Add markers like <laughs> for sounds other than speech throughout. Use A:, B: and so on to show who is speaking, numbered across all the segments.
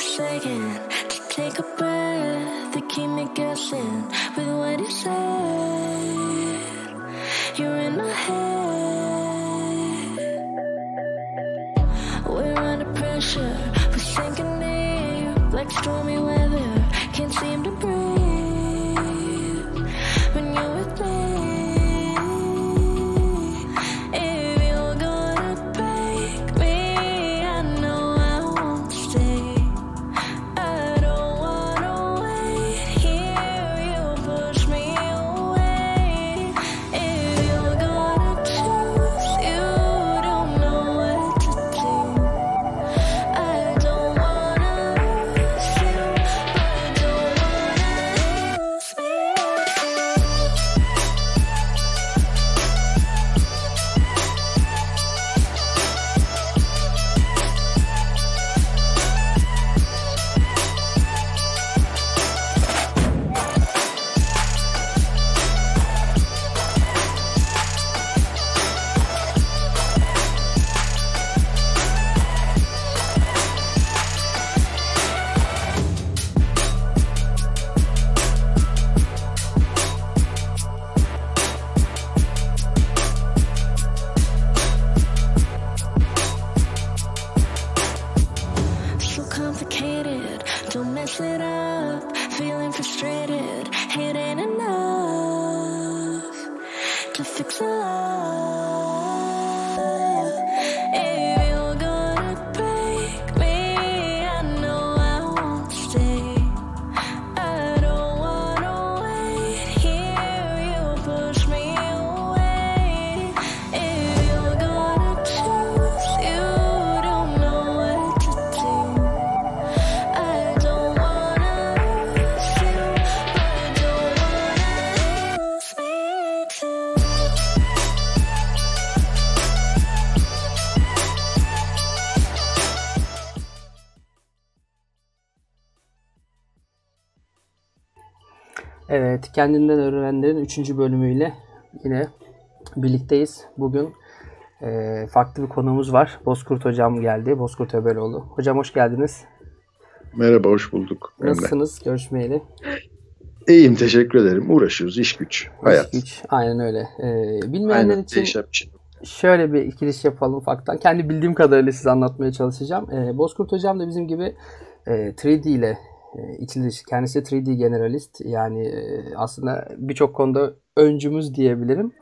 A: second to take a breath to keep me guessing with what you said. You're in my head. We're under pressure, we're sinking deep like stormy weather. Can't seem to breathe
B: kendinden öğrenenlerin 3. bölümüyle yine birlikteyiz. Bugün e, farklı bir konuğumuz var. Bozkurt Hocam geldi. Bozkurt Öberoğlu. Hocam hoş geldiniz.
C: Merhaba, hoş bulduk. Emre.
B: Nasılsınız? Görüşmeyeli.
C: İyiyim, teşekkür ederim. Uğraşıyoruz, iş güç, hayat.
B: Güç. Aynen öyle. E, bilmeyenler
C: Aynen,
B: için
C: şey.
B: şöyle bir giriş yapalım ufaktan. Kendi bildiğim kadarıyla size anlatmaya çalışacağım. E, Bozkurt Hocam da bizim gibi e, 3D ile içli dışı. Kendisi 3D generalist. Yani e, aslında birçok konuda öncümüz diyebilirim.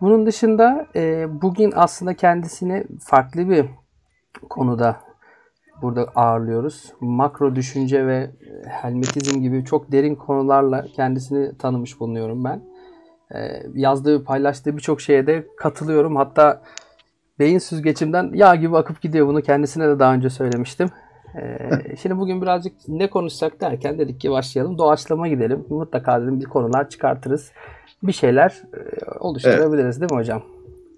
B: Bunun dışında e, bugün aslında kendisini farklı bir konuda burada ağırlıyoruz. Makro düşünce ve helmetizm gibi çok derin konularla kendisini tanımış bulunuyorum ben. E, yazdığı, paylaştığı birçok şeye de katılıyorum. Hatta beyin süzgecimden yağ gibi akıp gidiyor. Bunu kendisine de daha önce söylemiştim. E, şimdi bugün birazcık ne konuşacak derken dedik ki başlayalım. Doğaçlama gidelim. Mutlaka dedim bir konular çıkartırız. Bir şeyler e, oluşturabiliriz değil mi hocam?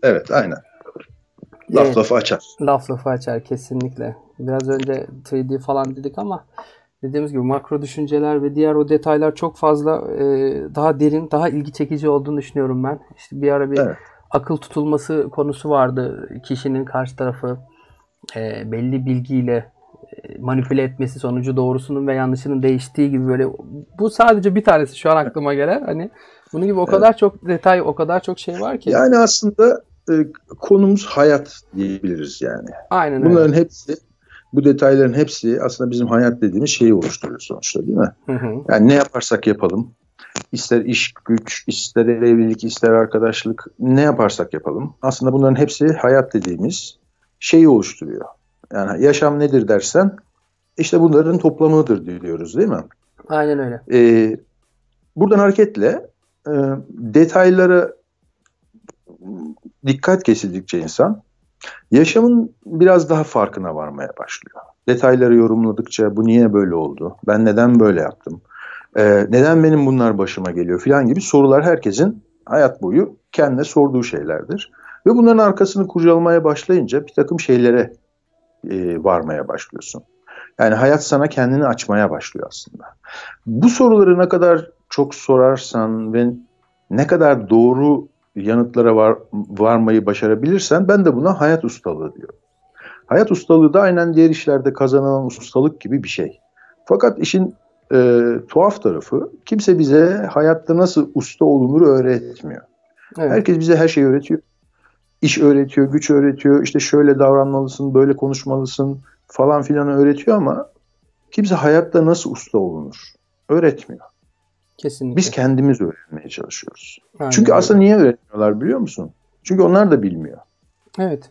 C: Evet, aynen. Laf
B: Evet.
C: lafı açar.
B: Laf lafı açar kesinlikle. Biraz önce 3D falan dedik ama dediğimiz gibi makro düşünceler ve diğer o detaylar çok fazla e, daha derin, daha ilgi çekici olduğunu düşünüyorum ben. İşte bir ara bir
C: Evet.
B: akıl tutulması konusu vardı. Kişinin karşı tarafı e, belli bilgiyle manipüle etmesi sonucu doğrusunun ve yanlışının değiştiği gibi böyle bu sadece bir tanesi şu an aklıma gelen hani bunun gibi o kadar çok detay, o kadar çok şey var ki.
C: Yani aslında e, konumuz hayat diyebiliriz yani.
B: Aynen öyle.
C: Bunların hepsi, bu detayların hepsi aslında bizim hayat dediğimiz şeyi oluşturuyor sonuçta değil mi?
B: Hı hı.
C: Yani ne yaparsak yapalım, ister iş güç, ister evlilik, ister arkadaşlık, ne yaparsak yapalım. Aslında bunların hepsi hayat dediğimiz şeyi oluşturuyor. Yani yaşam nedir dersen, işte bunların toplamıdır diyoruz değil mi?
B: Aynen öyle.
C: Ee, buradan hareketle e, detaylara dikkat kesildikçe insan yaşamın biraz daha farkına varmaya başlıyor. Detayları yorumladıkça bu niye böyle oldu? Ben neden böyle yaptım? Ee, neden benim bunlar başıma geliyor filan gibi sorular herkesin hayat boyu kendine sorduğu şeylerdir. Ve bunların arkasını kurcalamaya başlayınca bir takım şeylere e, varmaya başlıyorsun. Yani hayat sana kendini açmaya başlıyor aslında. Bu soruları ne kadar çok sorarsan ve ne kadar doğru yanıtlara var, varmayı başarabilirsen ben de buna hayat ustalığı diyorum. Hayat ustalığı da aynen diğer işlerde kazanılan ustalık gibi bir şey. Fakat işin e, tuhaf tarafı kimse bize hayatta nasıl usta olunur öğretmiyor.
B: Evet.
C: Herkes bize her şeyi öğretiyor. İş öğretiyor, güç öğretiyor. İşte şöyle davranmalısın, böyle konuşmalısın falan filan öğretiyor ama kimse hayatta nasıl usta olunur öğretmiyor.
B: Kesinlikle.
C: Biz kendimiz öğrenmeye çalışıyoruz.
B: Aynen
C: Çünkü
B: öyle.
C: aslında niye öğretmiyorlar biliyor musun? Çünkü onlar da bilmiyor.
B: Evet.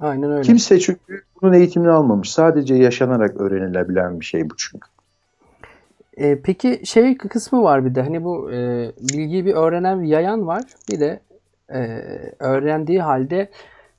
B: Aynen öyle.
C: Kimse çünkü bunun eğitimini almamış. Sadece yaşanarak öğrenilebilen bir şey bu çünkü.
B: E, peki şey kısmı var bir de hani bu e, bilgiyi bir öğrenen bir yayan var. Bir de e, öğrendiği halde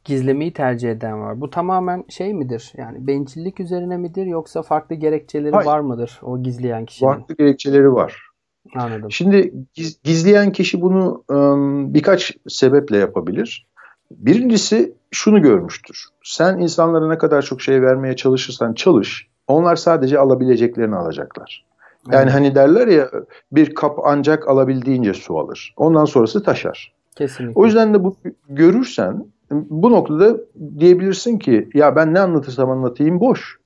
B: gizlemeyi tercih eden var. Bu tamamen şey midir? Yani bencillik üzerine midir yoksa farklı gerekçeleri
C: Hayır.
B: var mıdır o gizleyen kişinin?
C: Farklı gerekçeleri var.
B: Anladım.
C: Şimdi giz- gizleyen kişi bunu ım, birkaç sebeple yapabilir. Birincisi şunu görmüştür. Sen insanlara ne kadar çok şey vermeye çalışırsan çalış, onlar sadece alabileceklerini alacaklar. Yani
B: Evet,
C: hani derler ya bir kap ancak alabildiğince su alır. Ondan sonrası taşar.
B: Kesinlikle.
C: O yüzden de bu görürsen bu noktada diyebilirsin ki ya ben ne anlatırsam anlatayım boş.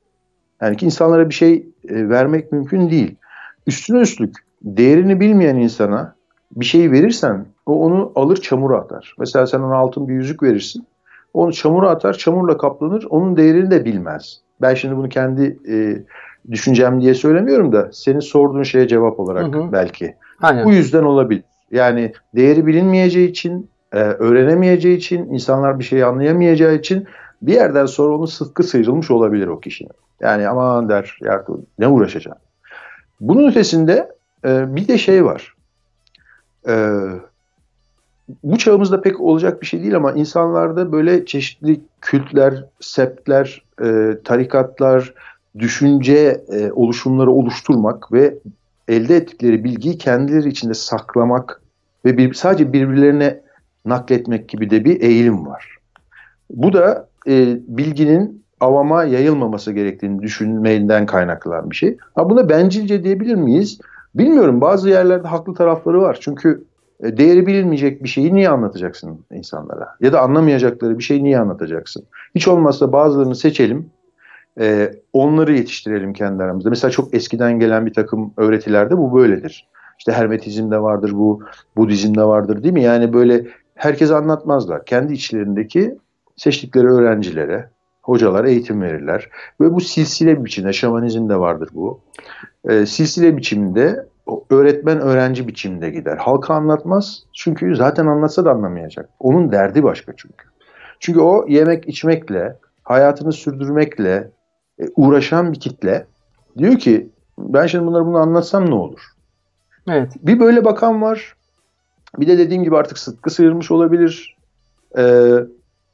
C: Yani ki insanlara bir şey e, vermek mümkün değil. Üstüne üstlük değerini bilmeyen insana bir şey verirsen o onu alır çamura atar. Mesela sen ona altın bir yüzük verirsin. Onu çamura atar, çamurla kaplanır. Onun değerini de bilmez. Ben şimdi bunu kendi e, düşüncem diye söylemiyorum da senin sorduğun şeye cevap olarak
B: Hı hı.
C: belki.
B: Aynen.
C: Bu yüzden olabilir. Yani değeri bilinmeyeceği için, e, öğrenemeyeceği için, insanlar bir şey anlayamayacağı için bir yerden sonra onun sıtkı sıyrılmış olabilir o kişinin. Yani aman der, ya ne uğraşacağım. Bunun ötesinde e, bir de şey var. E, bu çağımızda pek olacak bir şey değil ama insanlarda böyle çeşitli kültler, septler, e, tarikatlar, düşünce e, oluşumları oluşturmak ve elde ettikleri bilgiyi kendileri içinde saklamak ve bir, sadece birbirlerine nakletmek gibi de bir eğilim var. Bu da e, bilginin avama yayılmaması gerektiğini düşünmeyinden kaynaklanan bir şey. Ha buna bencilce diyebilir miyiz? Bilmiyorum. Bazı yerlerde haklı tarafları var. Çünkü e, değeri bilinmeyecek bir şeyi niye anlatacaksın insanlara? Ya da anlamayacakları bir şeyi niye anlatacaksın? Hiç olmazsa bazılarını seçelim. e, onları yetiştirelim kendi aramızda. Mesela çok eskiden gelen bir takım öğretilerde bu böyledir. İşte Hermetizmde vardır bu, Budizmde vardır değil mi? Yani böyle herkes anlatmazlar. Kendi içlerindeki seçtikleri öğrencilere, hocalara eğitim verirler. Ve bu silsile biçimde, şamanizmde vardır bu. E, silsile biçimde öğretmen öğrenci biçimde gider. Halka anlatmaz çünkü zaten anlatsa da anlamayacak. Onun derdi başka çünkü. Çünkü o yemek içmekle, hayatını sürdürmekle e, uğraşan bir kitle. Diyor ki ben şimdi bunları bunu anlatsam ne olur?
B: Evet.
C: Bir böyle bakan var. Bir de dediğim gibi artık sıtkı sıyırmış olabilir. Ee,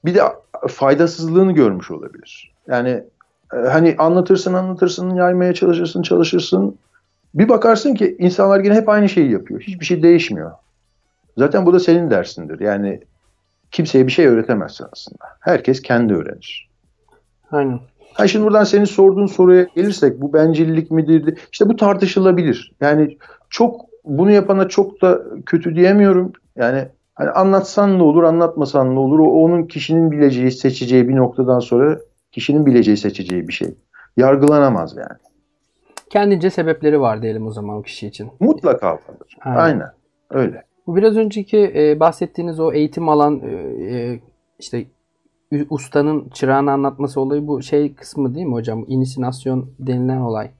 C: bir de faydasızlığını görmüş olabilir. Yani e, hani anlatırsın anlatırsın yaymaya çalışırsın çalışırsın. Bir bakarsın ki insanlar yine hep aynı şeyi yapıyor. Hiçbir şey değişmiyor. Zaten bu da senin dersindir. Yani kimseye bir şey öğretemezsin aslında. Herkes kendi öğrenir.
B: Aynen.
C: Ha şimdi buradan senin sorduğun soruya gelirsek bu bencillik midir? İşte bu tartışılabilir. Yani çok bunu yapana çok da kötü diyemiyorum. Yani hani anlatsan ne olur, anlatmasan ne olur? O onun kişinin bileceği, seçeceği bir noktadan sonra kişinin bileceği, seçeceği bir şey. Yargılanamaz yani.
B: Kendince sebepleri var diyelim o zaman o kişi için.
C: Mutlaka vardır.
B: Aynen.
C: Aynen. Öyle.
B: Bu biraz önceki e, bahsettiğiniz o eğitim alan e, e, işte ustanın çırağını anlatması olayı bu şey kısmı değil mi hocam? İnisinasyon denilen olay.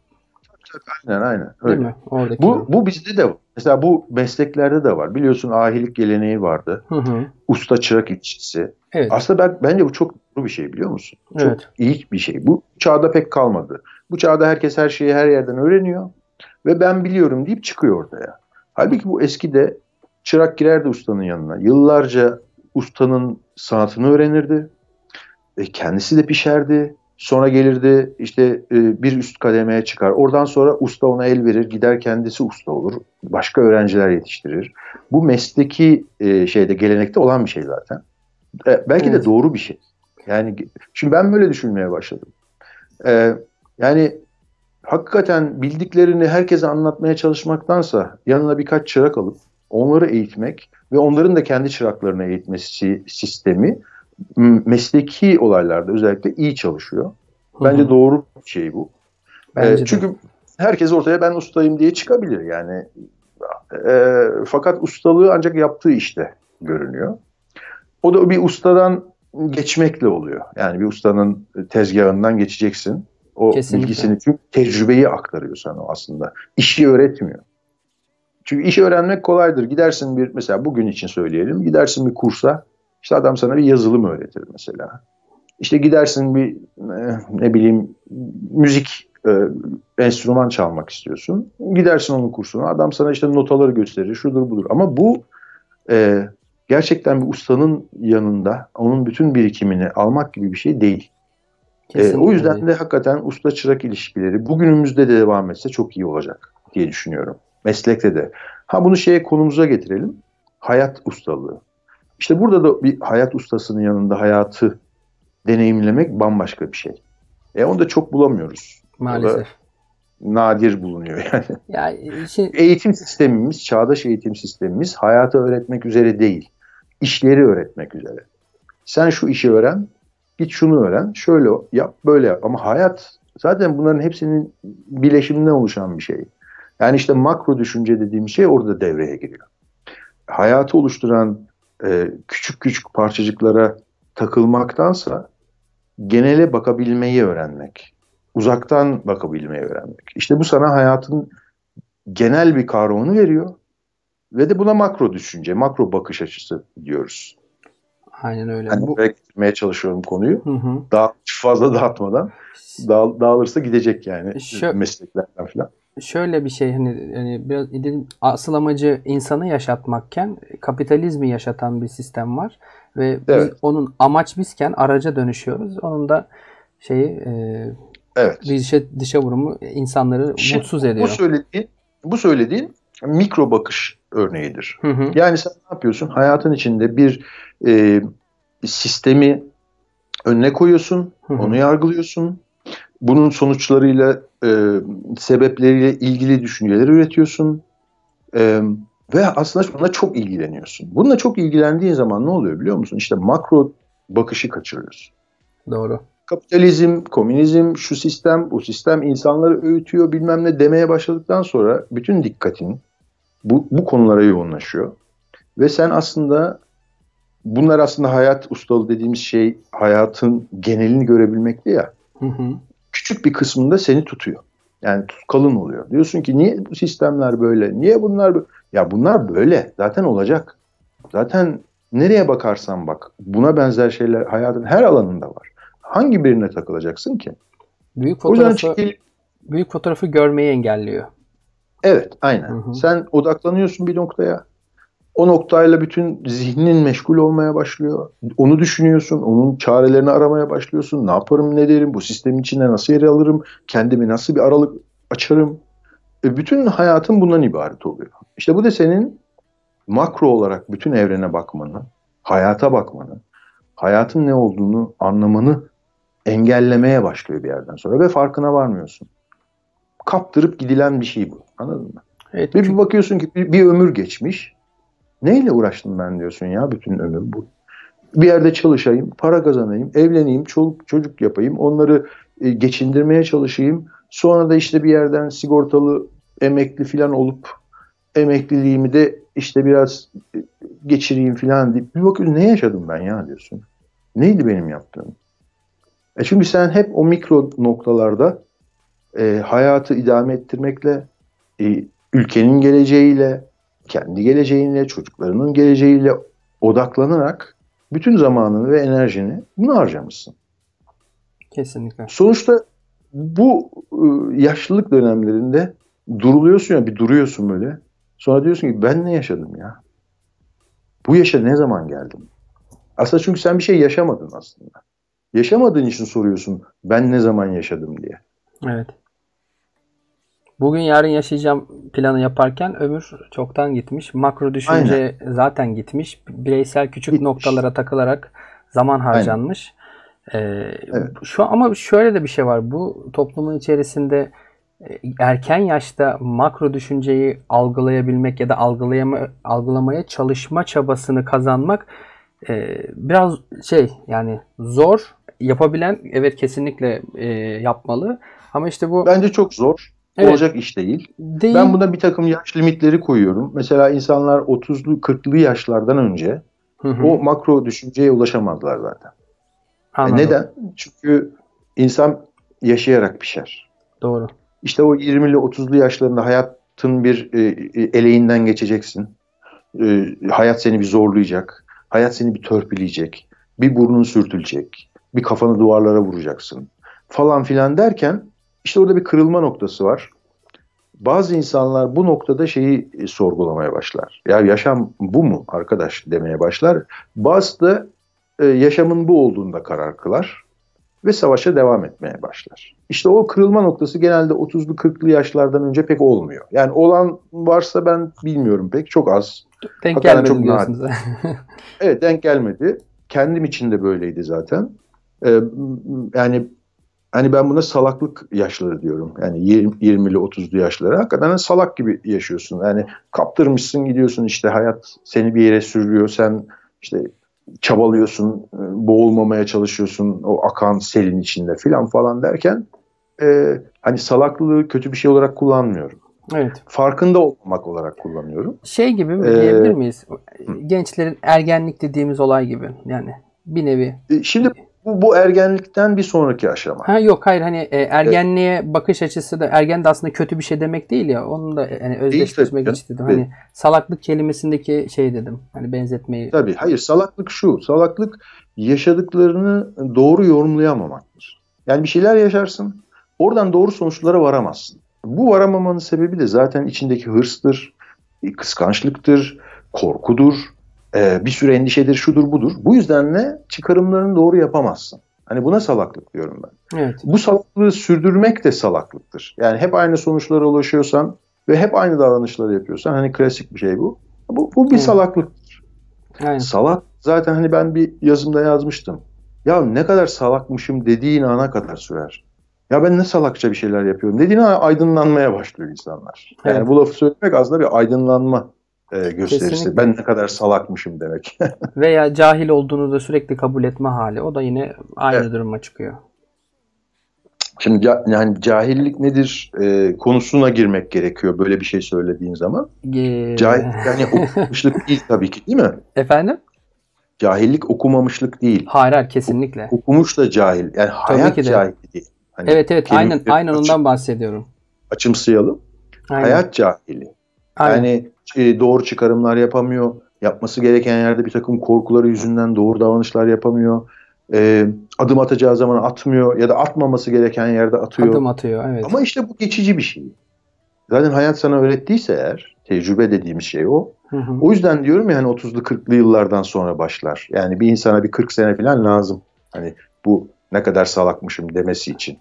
C: Aynen aynen. Öyle.
B: Oradaki.
C: Bu, bu bizde de var. Mesela bu mesleklerde de var. Biliyorsun ahilik geleneği vardı.
B: Hı hı.
C: Usta çırak ilişkisi.
B: Evet.
C: Aslında ben, bence bu çok doğru bir şey biliyor musun? Çok
B: Evet.
C: iyi bir şey. Bu çağda pek kalmadı. Bu çağda herkes her şeyi her yerden öğreniyor ve ben biliyorum deyip çıkıyor ortaya. Halbuki bu eskide çırak girerdi ustanın yanına. Yıllarca ustanın sanatını öğrenirdi. E, kendisi de pişerdi. Sonra gelirdi işte e, bir üst kademeye çıkar. Oradan sonra usta ona el verir. Gider kendisi usta olur. Başka öğrenciler yetiştirir. Bu mesleki e, şeyde gelenekte olan bir şey zaten. E, belki
B: Evet.
C: de doğru bir şey. Yani şimdi ben böyle düşünmeye başladım. Yani hakikaten bildiklerini herkese anlatmaya çalışmaktansa yanına birkaç çırak alıp onları eğitmek ve onların da kendi çıraklarını eğitmesi sistemi mesleki olaylarda özellikle iyi çalışıyor. Bence
B: Hı hı.
C: doğru bir şey bu.
B: Bence
C: Ee,
B: de.
C: çünkü herkes ortaya ben ustayım diye çıkabilir yani. Ee, fakat ustalığı ancak yaptığı işte görünüyor. O da bir ustadan geçmekle oluyor. Yani bir ustanın tezgahından geçeceksin. O
B: Kesinlikle.
C: bilgisini çünkü tecrübeyi aktarıyor sana aslında. İşi öğretmiyor. Çünkü işi öğrenmek kolaydır. Gidersin bir mesela bugün için söyleyelim. Gidersin bir kursa. İşte adam sana bir yazılım öğretir mesela. İşte gidersin bir e, ne bileyim müzik e, enstrüman çalmak istiyorsun. Gidersin onun kursuna. Adam sana işte notaları gösterir. Şudur budur. Ama bu e, gerçekten bir ustanın yanında onun bütün birikimini almak gibi bir şey değil. E,
B: Kesinlikle
C: o yüzden de hakikaten usta çırak ilişkileri bugünümüzde de devam etse çok iyi olacak diye düşünüyorum. Meslekte de. Ha bunu şeye konumuza getirelim. Hayat ustalığı. İşte burada da bir hayat ustasının yanında hayatı deneyimlemek bambaşka bir şey. E onu da çok bulamıyoruz.
B: Maalesef.
C: nadir bulunuyor <laughs> yani.
B: Ya işin
C: Eğitim sistemimiz, çağdaş eğitim sistemimiz hayatı öğretmek üzere değil. işleri öğretmek üzere. Sen şu işi öğren, git şunu öğren, şöyle yap, böyle yap. Ama hayat zaten bunların hepsinin bileşiminden oluşan bir şey. Yani işte makro düşünce dediğim şey orada devreye giriyor. Hayatı oluşturan e, küçük küçük parçacıklara takılmaktansa genele bakabilmeyi öğrenmek, uzaktan bakabilmeyi öğrenmek. İşte bu sana hayatın genel bir kavramını veriyor ve de buna makro düşünce, makro bakış açısı diyoruz.
B: aynen öyle.
C: Yani
B: Bu,
C: getirmeye çalışıyorum konuyu.
B: Hı hı.
C: Daha fazla dağıtmadan dağ, dağılırsa gidecek yani
B: Şö-
C: mesleklerden falan.
B: Şöyle bir şey hani, hani biraz dedim, asıl amacı insanı yaşatmakken kapitalizmi yaşatan bir sistem var ve biz
C: Evet.
B: onun amaç bizken araca dönüşüyoruz. Onun da şeyi e,
C: Evet.
B: dışa, dışa vurumu insanları
C: Şimdi
B: mutsuz
C: Bu
B: ediyor.
C: söylediğin, bu söylediğin mikro bakış örneğidir.
B: Hı hı.
C: Yani sen ne yapıyorsun? Hayatın içinde bir e, sistemi önüne koyuyorsun,
B: Hı hı.
C: onu yargılıyorsun. Bunun sonuçlarıyla, e, sebepleriyle ilgili düşünceler üretiyorsun. E, ve aslında bununla çok ilgileniyorsun. Bununla çok ilgilendiğin zaman ne oluyor biliyor musun? İşte makro bakışı kaçırıyorsun.
B: Doğru.
C: Kapitalizm, komünizm, şu sistem, bu sistem insanları öğütüyor bilmem ne demeye başladıktan sonra bütün dikkatin bu, bu konulara yoğunlaşıyor. Ve sen aslında bunlar aslında hayat ustalığı dediğimiz şey hayatın genelini görebilmekti ya.
B: Hı hı.
C: Küçük bir kısmında seni tutuyor. Yani kalın oluyor. Diyorsun ki niye bu sistemler böyle? Niye bunlar böyle? Ya bunlar böyle. Zaten olacak. Zaten nereye bakarsan bak buna benzer şeyler hayatın her alanında var. Hangi birine takılacaksın ki?
B: Büyük fotoğrafı
C: çekil-
B: büyük fotoğrafı görmeyi engelliyor.
C: Evet, aynen.
B: Hı hı.
C: Sen odaklanıyorsun bir noktaya. O noktayla bütün zihnin meşgul olmaya başlıyor. Onu düşünüyorsun, onun çarelerini aramaya başlıyorsun. Ne yaparım, ne derim, bu sistemin içinde nasıl yer alırım, kendimi nasıl bir aralık açarım. E, bütün hayatın bundan ibaret oluyor. İşte bu da senin makro olarak bütün evrene bakmanı, hayata bakmanı, hayatın ne olduğunu anlamanı engellemeye başlıyor bir yerden sonra ve farkına varmıyorsun. Kaptırıp gidilen bir şey bu. Anladın mı?
B: Evet.
C: Ve bir bakıyorsun ki bir, bir ömür geçmiş. Neyle uğraştım ben diyorsun ya bütün ömür bu. Bir yerde çalışayım, para kazanayım, evleneyim, çoluk çocuk yapayım, onları e, geçindirmeye çalışayım. Sonra da işte bir yerden sigortalı emekli falan olup emekliliğimi de işte biraz e, geçireyim falan deyip bir bakıyorsun ne yaşadım ben ya diyorsun. Neydi benim yaptığım? E çünkü sen hep o mikro noktalarda e, hayatı idame ettirmekle, e, ülkenin geleceğiyle, kendi geleceğinle, çocuklarının geleceğiyle odaklanarak bütün zamanını ve enerjini buna harcamışsın.
B: Kesinlikle.
C: Sonuçta bu e, yaşlılık dönemlerinde duruluyorsun ya bir duruyorsun böyle. Sonra diyorsun ki ben ne yaşadım ya? Bu yaşa ne zaman geldim? Aslında çünkü sen bir şey yaşamadın aslında. Yaşamadığın için soruyorsun ben ne zaman yaşadım diye.
B: Evet. Bugün yarın yaşayacağım planı yaparken ömür çoktan gitmiş. Makro düşünce zaten gitmiş. Bireysel küçük
C: Gitmiş.
B: noktalara takılarak zaman harcanmış. Ee, Şu ama şöyle de bir şey var. Bu toplumun içerisinde e, erken yaşta makro düşünceyi algılayabilmek ya da algılayama, algılamaya çalışma çabasını kazanmak e, biraz şey yani zor yapabilen evet kesinlikle e, yapmalı. Ama işte bu
C: Bence çok zor.
B: Evet.
C: Olacak iş değil.
B: değil.
C: Ben buna bir takım yaş limitleri koyuyorum. Mesela insanlar 30'lu 40'lı yaşlardan önce
B: Hı hı,
C: o makro düşünceye ulaşamazlar zaten. E neden? Çünkü insan yaşayarak pişer.
B: Doğru.
C: İşte o 20'li 30'lu yaşlarında hayatın bir e, e, eleğinden geçeceksin. E, hayat seni bir zorlayacak. Hayat seni bir törpüleyecek. Bir burnun sürtülecek. Bir kafanı duvarlara vuracaksın. Falan filan derken işte orada bir kırılma noktası var. Bazı insanlar bu noktada şeyi e, sorgulamaya başlar. Ya yaşam bu mu arkadaş demeye başlar. Bazı da e, yaşamın bu olduğunda karar kılar ve savaşa devam etmeye başlar. İşte o kırılma noktası genelde 30'lu 40'lı yaşlardan önce pek olmuyor. Yani olan varsa ben bilmiyorum pek çok az.
B: Denk
C: Hakikaten
B: gelmedi
C: çok
B: diyorsunuz.
C: Evet denk gelmedi. Kendim için de böyleydi zaten. Ee, yani hani ben buna salaklık yaşları diyorum. Yani 20, 20'li 30'lu yaşları. Hakikaten salak gibi yaşıyorsun. Yani kaptırmışsın gidiyorsun işte hayat seni bir yere sürüyor. Sen işte çabalıyorsun, e, boğulmamaya çalışıyorsun o akan selin içinde filan falan derken e, hani salaklığı kötü bir şey olarak kullanmıyorum.
B: evet.
C: Farkında olmak olarak kullanıyorum.
B: Şey gibi mi
C: Ee,
B: diyebilir miyiz? Gençlerin ergenlik dediğimiz olay gibi. Yani bir nevi.
C: E, Şimdi bu, bu ergenlikten bir sonraki aşama.
B: Ha yok hayır hani e, ergenliğe bakış açısı da ergen de aslında kötü bir şey demek değil ya. Onu da yani özdeşleşmek
C: canım.
B: Hani salaklık kelimesindeki şey dedim. Hani benzetmeyi.
C: Tabii hayır salaklık şu. Salaklık yaşadıklarını doğru yorumlayamamaktır. Yani bir şeyler yaşarsın. Oradan doğru sonuçlara varamazsın. Bu varamamanın sebebi de zaten içindeki hırstır, kıskançlıktır, korkudur, e, bir sürü endişedir, şudur budur. Bu yüzden de çıkarımlarını doğru yapamazsın. Hani buna salaklık diyorum ben.
B: Evet.
C: Bu salaklığı sürdürmek de salaklıktır. Yani hep aynı sonuçlara ulaşıyorsan ve hep aynı davranışları yapıyorsan hani klasik bir şey bu. Bu, bu bir
B: Evet.
C: salaklık.
B: Aynen.
C: Salak zaten hani ben bir yazımda yazmıştım. Ya ne kadar salakmışım dediğin ana kadar sürer. Ya ben ne salakça bir şeyler yapıyorum dediğin aydınlanmaya başlıyor insanlar. Yani
B: Evet.
C: bu lafı söylemek aslında bir aydınlanma e, gösterisi.
B: Kesinlikle.
C: Ben ne kadar salakmışım demek. <laughs>
B: Veya cahil olduğunu da sürekli kabul etme hali. O da yine aynı
C: Evet.
B: duruma çıkıyor.
C: Şimdi yani cahillik nedir e, konusuna girmek gerekiyor böyle bir şey söylediğin zaman.
B: Ee,
C: Cahil yani <laughs> okumamışlık değil tabii ki değil mi?
B: Efendim?
C: Cahillik okumamışlık değil.
B: Hayır hayır kesinlikle.
C: Okumuş da cahil. Yani hayat
B: ki de.
C: cahili değil. Hani
B: Evet evet aynen aynen
C: açı-
B: ondan bahsediyorum.
C: açımsayalım.
B: Aynen.
C: Hayat cahili.
B: aynen.
C: Yani doğru çıkarımlar yapamıyor. Yapması gereken yerde bir takım korkuları yüzünden doğru davranışlar yapamıyor. E, adım atacağı zaman atmıyor ya da atmaması gereken yerde atıyor.
B: Adım atıyor evet.
C: Ama işte bu geçici bir şey. Zaten hayat sana öğrettiyse eğer, tecrübe dediğimiz şey o.
B: Hı hı.
C: O yüzden diyorum ya hani 30'lu 40'lı yıllardan sonra başlar. Yani bir insana bir 40 sene falan lazım. Hani bu ne kadar salakmışım demesi için.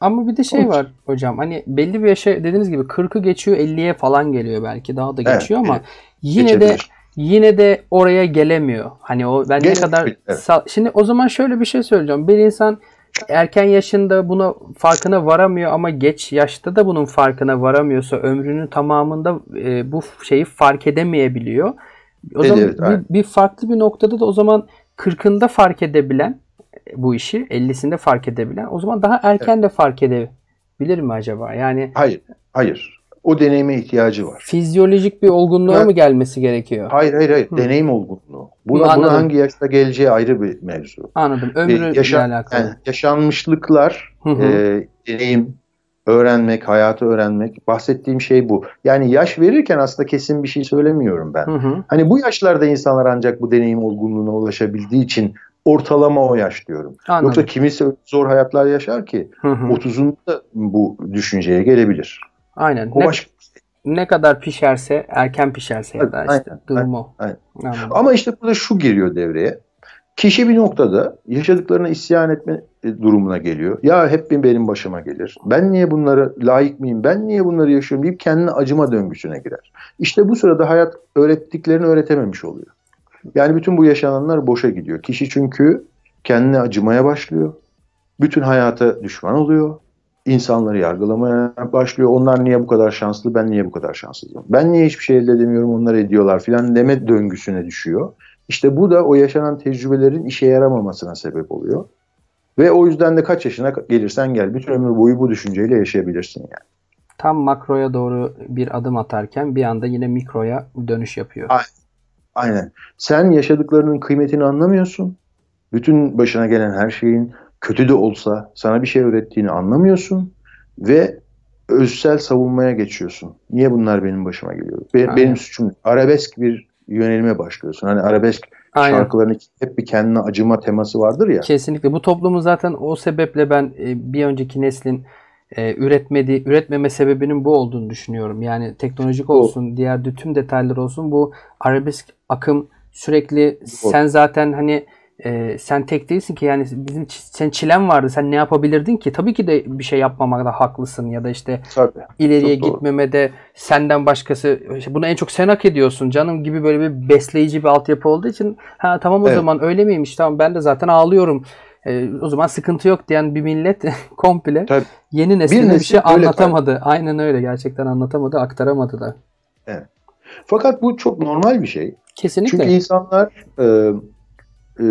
B: Ama bir de şey
C: Evet.
B: var hocam hani belli bir yaşa dediğiniz gibi 40'ı geçiyor 50'ye falan geliyor belki daha da
C: Evet,
B: geçiyor ama
C: evet.
B: yine de
C: Geçebilir.
B: yine de oraya gelemiyor. Hani o ben ne
C: Gelebilir,
B: kadar
C: evet.
B: şimdi o zaman şöyle bir şey söyleyeceğim. Bir insan erken yaşında buna farkına varamıyor ama geç yaşta da bunun farkına varamıyorsa ömrünün tamamında e, bu şeyi fark edemeyebiliyor. O
C: Evet,
B: zaman
C: evet,
B: bir, bir farklı bir noktada da o zaman 40'ında fark edebilen bu işi 50'sinde fark edebilen o zaman daha erken de fark edebilir mi acaba? Yani
C: Hayır, hayır. O deneyime ihtiyacı var.
B: fizyolojik bir olgunluğa
C: Evet.
B: mı gelmesi gerekiyor?
C: Hayır, hayır, hayır.
B: Hı.
C: Deneyim olgunluğu. Buna, buna
B: anladım.
C: hangi yaşta geleceği ayrı bir mevzu.
B: Anladım.
C: Ee,
B: Ömrüyle
C: yaşa-
B: alakalı.
C: yani yaşanmışlıklar,
B: Hı hı.
C: e, deneyim, öğrenmek, hayatı öğrenmek. Bahsettiğim şey bu. Yani yaş verirken aslında kesin bir şey söylemiyorum ben.
B: Hı hı.
C: Hani bu yaşlarda insanlar ancak bu deneyim olgunluğuna ulaşabildiği için ortalama o yaş diyorum.
B: Anladım.
C: Yoksa kimisi zor hayatlar yaşar ki
B: Hı hı.
C: 30'unda bu düşünceye gelebilir.
B: Aynen.
C: O
B: Ne,
C: başka.
B: ne kadar pişerse, erken pişerse ya da
C: Aynen,
B: işte durum o.
C: aynen.
B: Anladım.
C: Ama işte burada şu giriyor devreye. Kişi bir noktada yaşadıklarına isyan etme e, durumuna geliyor. Ya hep benim başıma gelir. Ben niye bunlara layık mıyım? Ben niye bunları yaşıyorum deyip kendine acıma döngüsüne girer. İşte bu sırada hayat öğrettiklerini öğretememiş oluyor. Yani bütün bu yaşananlar boşa gidiyor. Kişi çünkü kendine acımaya başlıyor. Bütün hayata düşman oluyor. İnsanları yargılamaya başlıyor. Onlar niye bu kadar şanslı, ben niye bu kadar şanssızım? Ben niye hiçbir şey elde edemiyorum, onlar ediyorlar filan deme döngüsüne düşüyor. İşte bu da o yaşanan tecrübelerin işe yaramamasına sebep oluyor. Ve o yüzden de kaç yaşına gelirsen gel bütün ömür boyu bu düşünceyle yaşayabilirsin yani.
B: Tam makroya doğru bir adım atarken bir anda yine mikroya dönüş yapıyor.
C: Aynen. Sen yaşadıklarının kıymetini anlamıyorsun. Bütün başına gelen her şeyin kötü de olsa sana bir şey öğrettiğini anlamıyorsun ve özsel savunmaya geçiyorsun. Niye bunlar benim başıma geliyor? Be-
B: Aynen.
C: benim suçum. Arabesk bir yönelime başlıyorsun. Hani arabesk
B: Aynen.
C: şarkıların hep bir kendine acıma teması vardır ya.
B: Kesinlikle. Bu toplumu zaten o sebeple ben e, bir önceki neslin e, üretmediği, üretmeme sebebinin bu olduğunu düşünüyorum. Yani teknolojik olsun, diğer de tüm detaylar olsun. Bu arabesk akım sürekli
C: Doğru.
B: sen zaten hani e, sen tek değilsin ki yani bizim sen çilen vardı. Sen ne yapabilirdin ki? Tabii ki de bir şey yapmamakta haklısın ya da işte
C: Tabii.
B: ileriye gitmemede senden başkası işte bunu en çok sen hak ediyorsun canım gibi böyle bir besleyici bir altyapı olduğu için ha tamam o
C: Evet.
B: zaman öyle miymiş tamam ben de zaten ağlıyorum Ee, o zaman sıkıntı yok diyen bir millet <laughs> komple
C: Tabii.
B: yeni nesline bir,
C: nesil
B: şey anlatamadı. Aynen öyle gerçekten anlatamadı aktaramadı da.
C: Fakat bu çok normal bir şey.
B: Kesinlikle.
C: Çünkü insanlar e, e,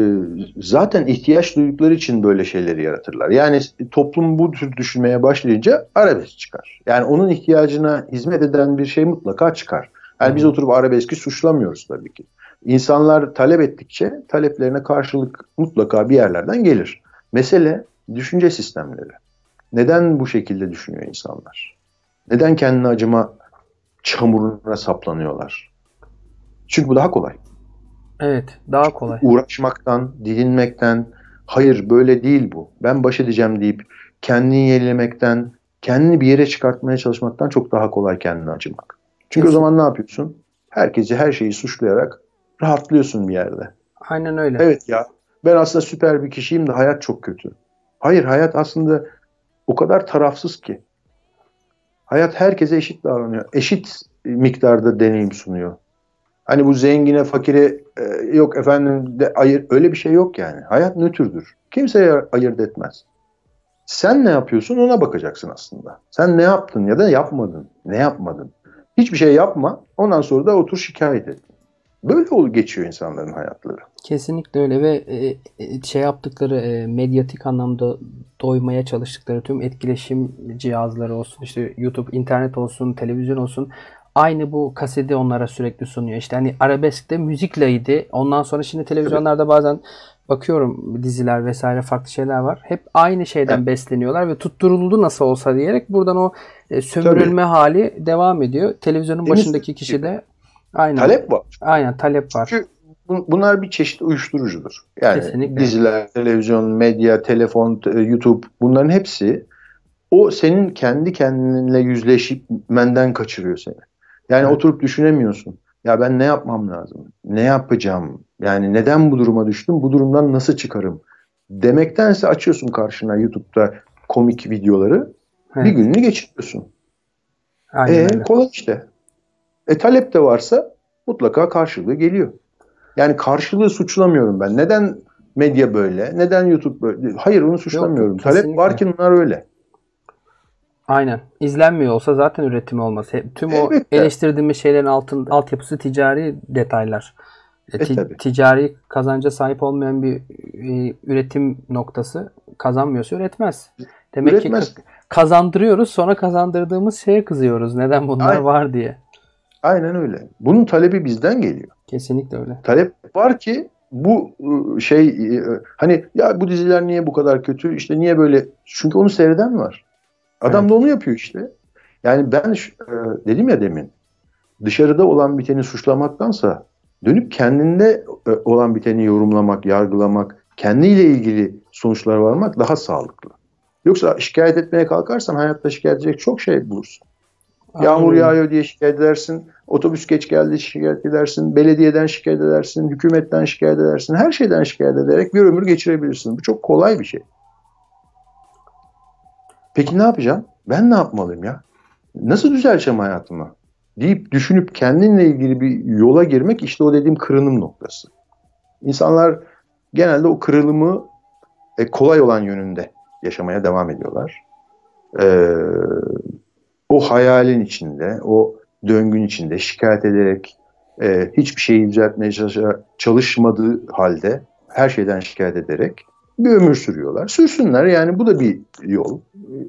C: zaten ihtiyaç duydukları için böyle şeyleri yaratırlar. Yani toplum bu tür düşünmeye başlayınca arabesk çıkar. Yani onun ihtiyacına hizmet eden bir şey mutlaka çıkar. Yani biz oturup arabeski suçlamıyoruz tabii ki. İnsanlar talep ettikçe taleplerine karşılık mutlaka bir yerlerden gelir. Mesele düşünce sistemleri. Neden bu şekilde düşünüyor insanlar? Neden kendine acıma çamuruna saplanıyorlar? Çünkü bu daha kolay
B: Evet daha kolay.
C: uğraşmaktan, didinmekten, hayır böyle değil bu, ben baş edeceğim deyip kendini yenilemekten, kendini bir yere çıkartmaya çalışmaktan çok daha kolay kendine acımak. Çünkü o
B: Kesin.
C: zaman ne yapıyorsun? Herkesi her şeyi suçlayarak rahatlıyorsun bir yerde.
B: Aynen öyle.
C: Evet ya ben aslında süper bir kişiyim de hayat çok kötü. Hayır hayat aslında o kadar tarafsız ki. Hayat herkese eşit davranıyor. Eşit miktarda deneyim sunuyor. Hani bu zengine, fakire e, yok efendim de ayır öyle bir şey yok yani. Hayat nötrdür. Kimseye ayırt etmez. Sen ne yapıyorsun ona bakacaksın aslında. Sen ne yaptın ya da yapmadın. Ne yapmadın? Hiçbir şey yapma. Ondan sonra da otur şikayet et. Böyle olup geçiyor insanların hayatları.
B: Kesinlikle öyle ve e, e, şey yaptıkları e, medyatik anlamda doymaya çalıştıkları tüm etkileşim cihazları olsun işte YouTube, internet olsun, televizyon olsun aynı bu kaseti onlara sürekli sunuyor. İşte hani arabeskte müzikleydi. Ondan sonra şimdi televizyonlarda bazen bakıyorum diziler vesaire farklı şeyler var. Hep aynı şeyden
C: Evet.
B: besleniyorlar ve tutturuldu nasıl olsa diyerek buradan o sömürülme hali devam ediyor. Televizyonun
C: Temiz
B: başındaki kişi de aynen.
C: Talep var.
B: Aynen talep var.
C: Çünkü bun- bunlar bir çeşit uyuşturucudur. Yani
B: Kesinlikle.
C: diziler, televizyon, medya, telefon, YouTube bunların hepsi o senin kendi kendinle yüzleşmenden kaçırıyor seni. Yani
B: Evet.
C: oturup düşünemiyorsun. Ya ben ne yapmam lazım? Ne yapacağım? Yani neden bu duruma düştüm? Bu durumdan nasıl çıkarım? Demektense açıyorsun karşına YouTube'da komik videoları. Bir
B: Evet.
C: gününü geçiriyorsun.
B: Aynen
C: E,
B: öyle.
C: kolay işte. E talep de varsa mutlaka karşılığı geliyor. Yani karşılığı suçlamıyorum ben. Neden medya böyle? Neden YouTube böyle? Hayır onu suçlamıyorum.
B: Yok,
C: talep
B: kesinlikle.
C: var ki bunlar öyle.
B: Aynen. İzlenmiyor olsa zaten üretimi olmaz. Tüm o
C: Elbette.
B: eleştirdiğimiz şeylerin altın altyapısı ticari detaylar. E,
C: E,
B: ti-
C: tabii.
B: ticari kazanca sahip olmayan bir e, üretim noktası kazanmıyorsa üretmez. Demek
C: Üretmez.
B: ki ka- kazandırıyoruz sonra kazandırdığımız şeye kızıyoruz. Neden bunlar
C: Aynen.
B: var diye.
C: Aynen öyle. Bunun talebi bizden geliyor.
B: Kesinlikle öyle.
C: Talep var ki bu ıı, şey ıı, hani ya bu diziler niye bu kadar kötü? İşte niye böyle? Çünkü onu seyreden var. Adam
B: Evet.
C: da onu yapıyor işte. Yani ben dedim ya demin dışarıda olan biteni suçlamaktansa dönüp kendinde olan biteni yorumlamak, yargılamak, kendiyle ilgili sonuçlar varmak daha sağlıklı. Yoksa şikayet etmeye kalkarsan hayatta şikayet edecek çok şey bulursun. Yağmur yağıyor diye şikayet edersin. Otobüs geç geldi şikayet edersin. Belediyeden şikayet edersin. Hükümetten şikayet edersin. Her şeyden şikayet ederek bir ömür geçirebilirsin. Bu çok kolay bir şey. Peki ne yapacağım? Ben ne yapmalıyım ya? Nasıl düzelteceğim hayatımı? Deyip düşünüp kendinle ilgili bir yola girmek işte o dediğim kırılım noktası. İnsanlar genelde o kırılımı e, kolay olan yönünde yaşamaya devam ediyorlar. Ee, o hayalin içinde, o döngün içinde şikayet ederek, e, hiçbir şeyi düzeltmeye çalışmadığı halde her şeyden şikayet ederek bir ömür sürüyorlar. Sürsünler yani bu da bir yol.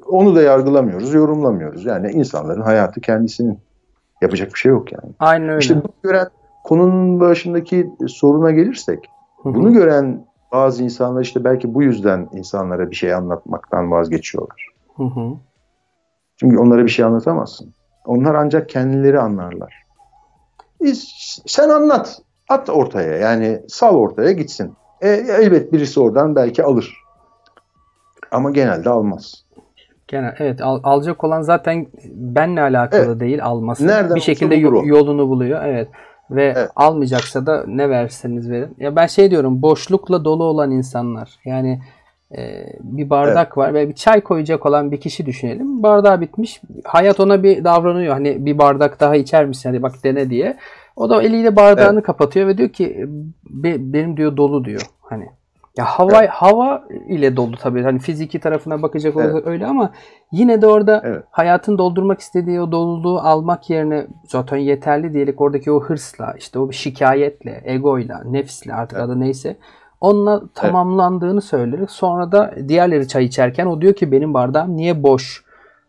C: Onu da yargılamıyoruz, yorumlamıyoruz. Yani insanların hayatı kendisinin. Yapacak bir şey yok yani.
B: Aynen öyle.
C: İşte bunu gören konunun başındaki soruna gelirsek
B: Hı hı.
C: bunu gören bazı insanlar işte belki bu yüzden insanlara bir şey anlatmaktan vazgeçiyorlar.
B: Hı hı.
C: Çünkü onlara bir şey anlatamazsın. Onlar ancak kendileri anlarlar. Sen anlat. At ortaya yani sal ortaya gitsin. E, elbet birisi oradan belki alır. Ama genelde almaz.
B: Gene evet al- alacak olan zaten benle alakalı
C: Evet.
B: değil alması.
C: Nereden
B: bir şekilde
C: bulur
B: yolunu buluyor. Evet. Ve
C: Evet.
B: almayacaksa da ne verseniz verin. Ya ben şey diyorum boşlukla dolu olan insanlar. Yani e, bir bardak var ve bir çay koyacak olan bir kişi düşünelim. Bardağı bitmiş. Hayat ona bir davranıyor. Hani bir bardak daha içer misin? Hadi bak dene diye. O da eliyle bardağını kapatıyor ve diyor ki "Be- benim diyor dolu diyor. Hani ya hava hava ile dolu tabii. Hani fiziki tarafına bakacak olursak
C: Evet.
B: öyle ama yine de orada
C: Evet.
B: hayatın doldurmak istediği o doluluğu almak yerine zaten yeterli diyerek oradaki o hırsla, işte o şikayetle, egoyla, nefsle artık adı neyse onunla tamamlandığını söyleriz. Sonra da diğerleri çay içerken o diyor ki benim bardağım niye boş?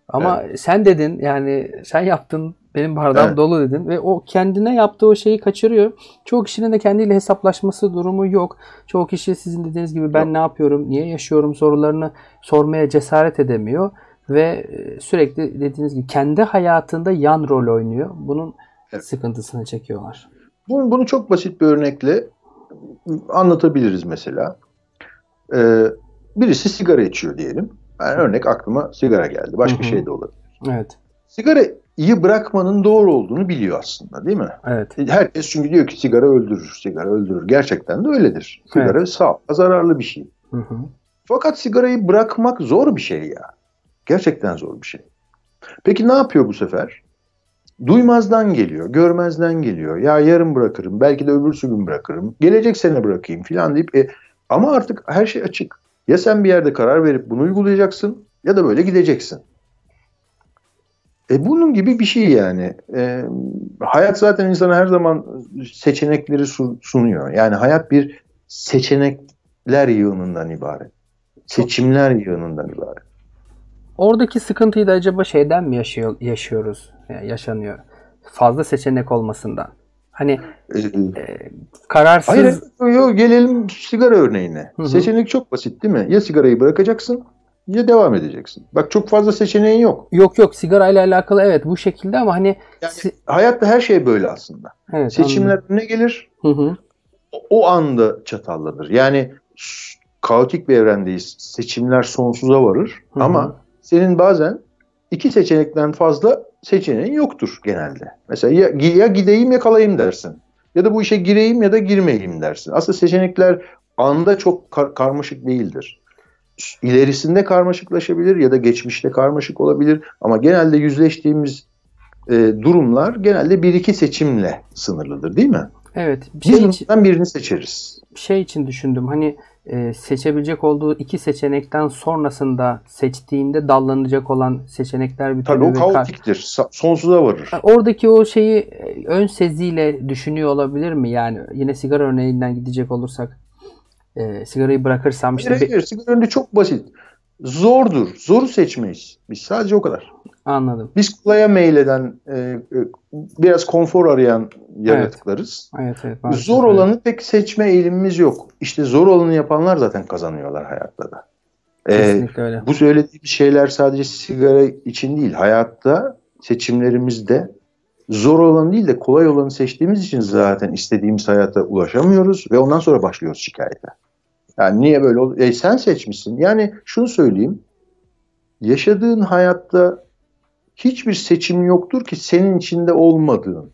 B: Ama sen dedin yani sen yaptın benim bardağım
C: Evet.
B: dolu dedin ve o kendine yaptığı o şeyi kaçırıyor. Çoğu kişinin de kendiyle hesaplaşması durumu yok. Çoğu kişi sizin dediğiniz gibi ben
C: Yok.
B: ne yapıyorum, niye yaşıyorum sorularını sormaya cesaret edemiyor ve e, sürekli dediğiniz gibi kendi hayatında yan rol oynuyor. Bunun
C: Evet.
B: sıkıntısını çekiyorlar.
C: Bunu, bunu çok basit bir örnekle anlatabiliriz mesela. Ee, birisi sigara içiyor diyelim. Yani örnek aklıma sigara geldi. Başka
B: Hı hı.
C: şey de olabilir.
B: Evet.
C: Sigarayı bırakmanın doğru olduğunu biliyor aslında değil mi?
B: Evet.
C: Herkes çünkü diyor ki sigara öldürür, sigara öldürür. Gerçekten de öyledir. Sigara
B: Evet.
C: sağ, zararlı bir şey.
B: Hı hı.
C: Fakat sigarayı bırakmak zor bir şey ya. Gerçekten zor bir şey. Peki ne yapıyor bu sefer? Duymazdan geliyor, görmezden geliyor. Ya yarın bırakırım, belki de öbürsü gün bırakırım. Gelecek sene bırakayım falan deyip e, ama artık her şey açık. Ya sen bir yerde karar verip bunu uygulayacaksın ya da böyle gideceksin. E bunun gibi bir şey yani. E, hayat zaten insana her zaman seçenekleri su- sunuyor. Yani hayat bir seçenekler yığınından ibaret. Seçimler yığınından ibaret.
B: Oradaki sıkıntıyı da acaba şeyden mi yaşıyor, yaşıyoruz? Yani yaşanıyor. Fazla seçenek olmasından. Hani
C: E,
B: kararsız
C: Hayır, yok, gelelim sigara örneğine.
B: Hı hı.
C: Seçenek çok basit değil mi? Ya sigarayı bırakacaksın ya devam edeceksin. Bak çok fazla seçeneğin yok.
B: yok yok sigarayla alakalı evet bu şekilde ama hani
C: Yani hayatta her şey böyle aslında.
B: evet,
C: Seçimler ne gelir?
B: anladım. Hı hı.
C: O- O anda çatallanır. Yani kaotik bir evrendeyiz. Seçimler sonsuza varır.
B: Hı hı.
C: Ama senin bazen iki seçenekten fazla seçeneğin yoktur genelde. Mesela ya, ya gideyim ya kalayım dersin. Ya da bu işe gireyim ya da girmeyeyim dersin. Aslında seçenekler anda çok kar- karmaşık değildir. İlerisinde karmaşıklaşabilir ya da geçmişte karmaşık olabilir. Ama genelde yüzleştiğimiz e, durumlar genelde bir iki seçimle sınırlıdır değil mi?
B: Evet. Bir şey, için,
C: birini seçeriz.
B: bir şey için düşündüm. Hani e, seçebilecek olduğu iki seçenekten sonrasında seçtiğinde dallanacak olan seçenekler bir
C: Tabii o kaotiktir. Sa- Sonsuza varır.
B: Oradaki o şeyi e, ön seziyle düşünüyor olabilir mi? Yani yine sigara örneğinden gidecek olursak e, sigarayı bırakırsam işte
C: Hayır, hayır, sigara önünde çok basit. Zordur. Zoru seçmeyiz. Biz sadece o kadar.
B: Anladım.
C: Biz kolaya meyleden, e, e, biraz konfor arayan yaratıklarız.
B: Evet evet. maalesef
C: Zor olanı pek seçme eğilimimiz yok. İşte zor olanı yapanlar zaten kazanıyorlar hayatta da. E,
B: Kesinlikle öyle.
C: bu söylediğim şeyler sadece sigara için değil. Hayatta seçimlerimizde zor olan değil de kolay olanı seçtiğimiz için zaten istediğimiz hayata ulaşamıyoruz ve ondan sonra başlıyoruz şikayete. Yani niye böyle oldu? E sen seçmişsin. Yani şunu söyleyeyim. Yaşadığın hayatta hiçbir seçim yoktur ki senin içinde olmadığın.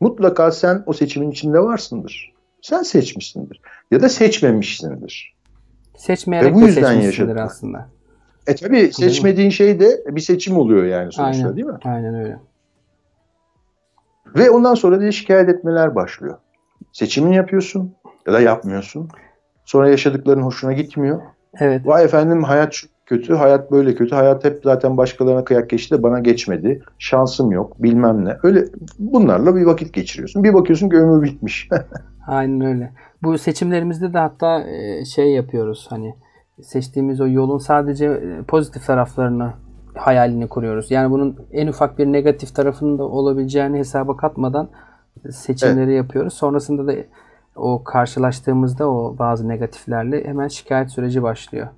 C: Mutlaka sen o seçimin içinde varsındır. Sen seçmişsindir. Ya da seçmemişsindir.
B: Seçmeyerek
C: Ve bu
B: de
C: yüzden yaşadık.
B: aslında.
C: E tabii seçmediğin şey de bir seçim oluyor yani sonuçta
B: Aynen.
C: değil mi?
B: Aynen öyle.
C: Ve ondan sonra da şikayet etmeler başlıyor. Seçimini yapıyorsun ya da yapmıyorsun. Sonra yaşadıkların hoşuna gitmiyor.
B: Evet.
C: Vay efendim hayat kötü, hayat böyle kötü. Hayat hep zaten başkalarına kıyak geçti de bana geçmedi. Şansım yok, bilmem ne. Öyle bunlarla bir vakit geçiriyorsun. Bir bakıyorsun ki ömür bitmiş. <laughs>
B: Aynen öyle. Bu seçimlerimizde de hatta e, şey yapıyoruz hani seçtiğimiz o yolun sadece e, pozitif taraflarını hayalini kuruyoruz. Yani bunun en ufak bir negatif tarafının da olabileceğini hesaba katmadan seçimleri yapıyoruz. Sonrasında da o karşılaştığımızda o bazı negatiflerle hemen şikayet süreci başlıyor.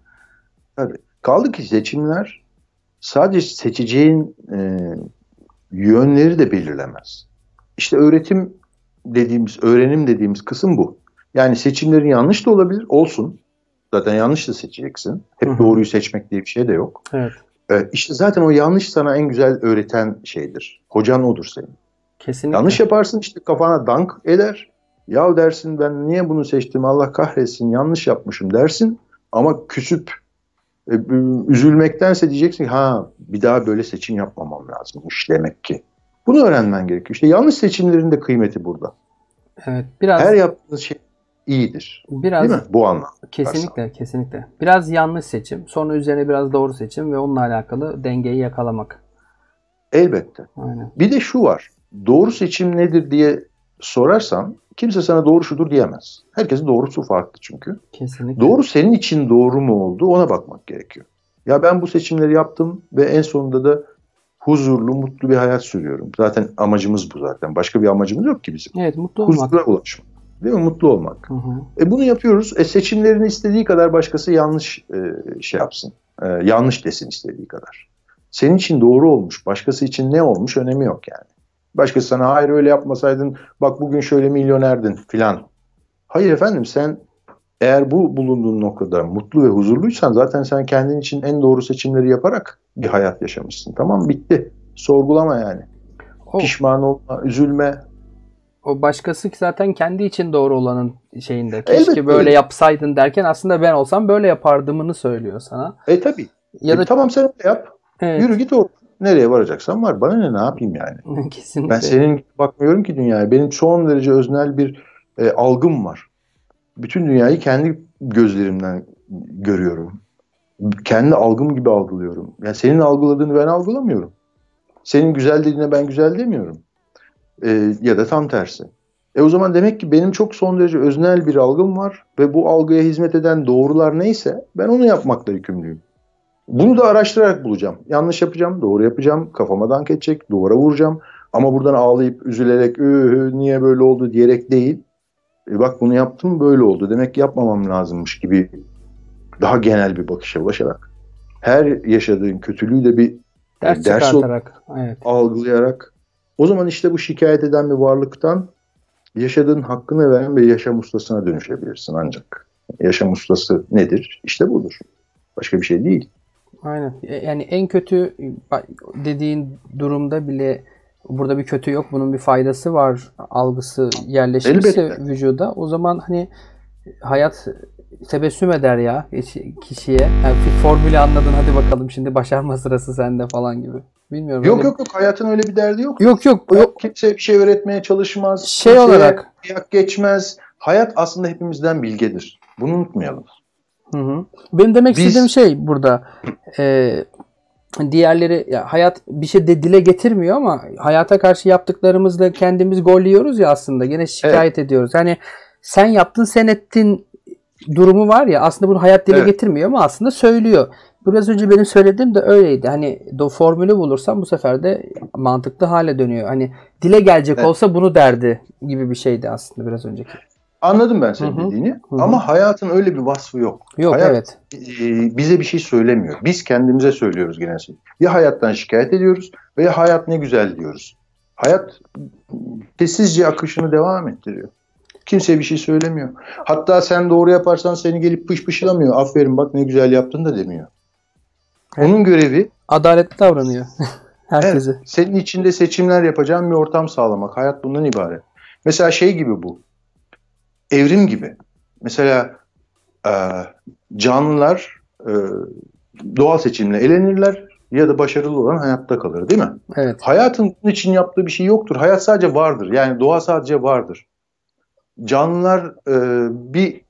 C: Tabii. Kaldı ki seçimler sadece seçeceğin e, yönleri de belirlemez. İşte öğretim dediğimiz, öğrenim dediğimiz kısım bu. Yani seçimlerin yanlış da olabilir, olsun. Zaten yanlış da seçeceksin. Hep
B: Hı hı.
C: doğruyu seçmek diye bir şey de yok.
B: Evet.
C: E, işte zaten o yanlış sana en güzel öğreten şeydir. Hocan odur senin.
B: Kesinlikle.
C: Yanlış yaparsın işte kafana dank eder. Ya dersin ben niye bunu seçtim Allah kahretsin yanlış yapmışım dersin. Ama küsüp üzülmektense diyeceksin ki ha bir daha böyle seçim yapmamam lazımmış demek ki. Bunu öğrenmen gerekiyor. İşte yanlış seçimlerin de kıymeti burada.
B: Evet. Biraz
C: Her yaptığınız şey iyidir.
B: biraz
C: Değil mi? Bu anlam.
B: kesinlikle kesinlikle. Biraz yanlış seçim, sonra üzerine biraz doğru seçim ve onunla alakalı dengeyi yakalamak.
C: Elbette.
B: Aynen.
C: Bir de şu var. Doğru seçim nedir diye sorarsan kimse sana doğru şudur diyemez. Herkesin doğrusu farklı çünkü.
B: Kesinlikle.
C: Doğru senin için doğru mu oldu ona bakmak gerekiyor. Ya ben bu seçimleri yaptım ve en sonunda da huzurlu, mutlu bir hayat sürüyorum. Zaten amacımız bu zaten. Başka bir amacımız yok ki bizim.
B: Evet, mutlu olmak.
C: Huzura ulaşmak. Değil mi? Mutlu olmak.
B: Hı hı.
C: E bunu yapıyoruz. E seçimlerini istediği kadar başkası yanlış e, şey yapsın. E, yanlış desin istediği kadar. Senin için doğru olmuş. Başkası için ne olmuş önemi yok yani. Başkası sana hayır öyle yapmasaydın bak bugün şöyle milyonerdin filan. Hayır efendim sen eğer bu bulunduğun noktada mutlu ve huzurluysan zaten sen kendin için en doğru seçimleri yaparak bir hayat yaşamışsın. Tamam bitti. Sorgulama yani.
B: O,
C: Pişman olma, üzülme.
B: o başkası ki zaten kendi için doğru olanın şeyinde. Keşke
C: Elbette
B: böyle
C: öyle.
B: yapsaydın derken aslında ben olsam böyle yapardımını söylüyor sana.
C: E tabii.
B: Ya
C: E,
B: da
C: tamam sen öyle yap.
B: evet,
C: Yürü git orada. Nereye varacaksan var. Bana ne ne yapayım yani. <laughs>
B: kesinlikle.
C: Ben senin bakmıyorum ki dünyaya. Benim son derece öznel bir e, algım var. Bütün dünyayı kendi gözlerimden görüyorum. Kendi algım gibi algılıyorum. Yani senin algıladığını ben algılamıyorum. Senin güzel dediğine ben güzel demiyorum. E, ya da tam tersi. E o zaman demek ki benim çok son derece öznel bir algım var ve bu algıya hizmet eden doğrular neyse ben onu yapmakla yükümlüyüm. Bunu da araştırarak bulacağım. Yanlış yapacağım, doğru yapacağım, kafama dank edecek, duvara vuracağım. Ama buradan ağlayıp üzülerek "Üh, niye böyle oldu diyerek değil. E bak bunu yaptım böyle oldu. Demek ki yapmamam lazımmış gibi daha genel bir bakışa ulaşarak. Her yaşadığın kötülüğü de bir
B: ders,
C: ders ol-
B: çıkartarak. Evet.
C: algılayarak o zaman işte bu şikayet eden bir varlıktan yaşadığın hakkını veren bir yaşam ustasına dönüşebilirsin ancak. Yaşam ustası nedir? İşte budur. Başka bir şey değil.
B: Aynen. E, Yani en kötü dediğin durumda bile burada bir kötü yok. Bunun bir faydası var algısı yerleşmişse
C: Elbette.
B: vücuda. O zaman hani hayat tebessüm eder ya kişi- kişiye. Yani formülü anladın hadi bakalım şimdi başarma sırası sende falan gibi. Bilmiyorum.
C: Yok
B: öyle-
C: yok yok hayatın öyle bir derdi yok.
B: Yok yok. yok.
C: Kimse bir şey öğretmeye çalışmaz.
B: Şey olarak.
C: kıyak geçmez. Hayat aslında hepimizden bilgedir. Bunu unutmayalım.
B: Hı hı. Benim demek
C: Biz-
B: istediğim şey burada e, diğerleri ya hayat bir şey de dile getirmiyor ama hayata karşı yaptıklarımızla kendimiz gol yiyoruz ya aslında. Gene şikayet ediyoruz. Hani sen yaptın sen ettin durumu var ya aslında bunu hayat dile
C: Evet.
B: getirmiyor ama aslında söylüyor. Biraz önce benim söylediğim de öyleydi. Hani o formülü bulursam bu sefer de mantıklı hale dönüyor. Hani dile gelecek
C: Evet.
B: olsa bunu derdi gibi bir şeydi aslında biraz önceki.
C: Anladım ben senin
B: Hı hı.
C: dediğini.
B: Hı hı.
C: Ama hayatın öyle bir vasfı yok.
B: Yok
C: Hayat
B: evet.
C: e, bize bir şey söylemiyor. Biz kendimize söylüyoruz genelde. Ya hayattan şikayet ediyoruz veya hayat ne güzel diyoruz. Hayat sessizce akışını devam ettiriyor. Kimse bir şey söylemiyor. Hatta sen doğru yaparsan seni gelip pış pışlamıyor. Aferin bak ne güzel yaptın da demiyor.
B: Evet.
C: Onun görevi
B: Adaletli davranıyor. <laughs> Herkese.
C: evet, senin içinde seçimler yapacağın bir ortam sağlamak. Hayat bundan ibaret. Mesela şey gibi bu. Evrim gibi. Mesela e, canlılar e, doğal seçimle elenirler ya da başarılı olan hayatta kalır değil mi?
B: Evet.
C: Hayatın bunun için yaptığı bir şey yoktur. Hayat sadece vardır. Yani doğa sadece vardır. Canlılar e, bir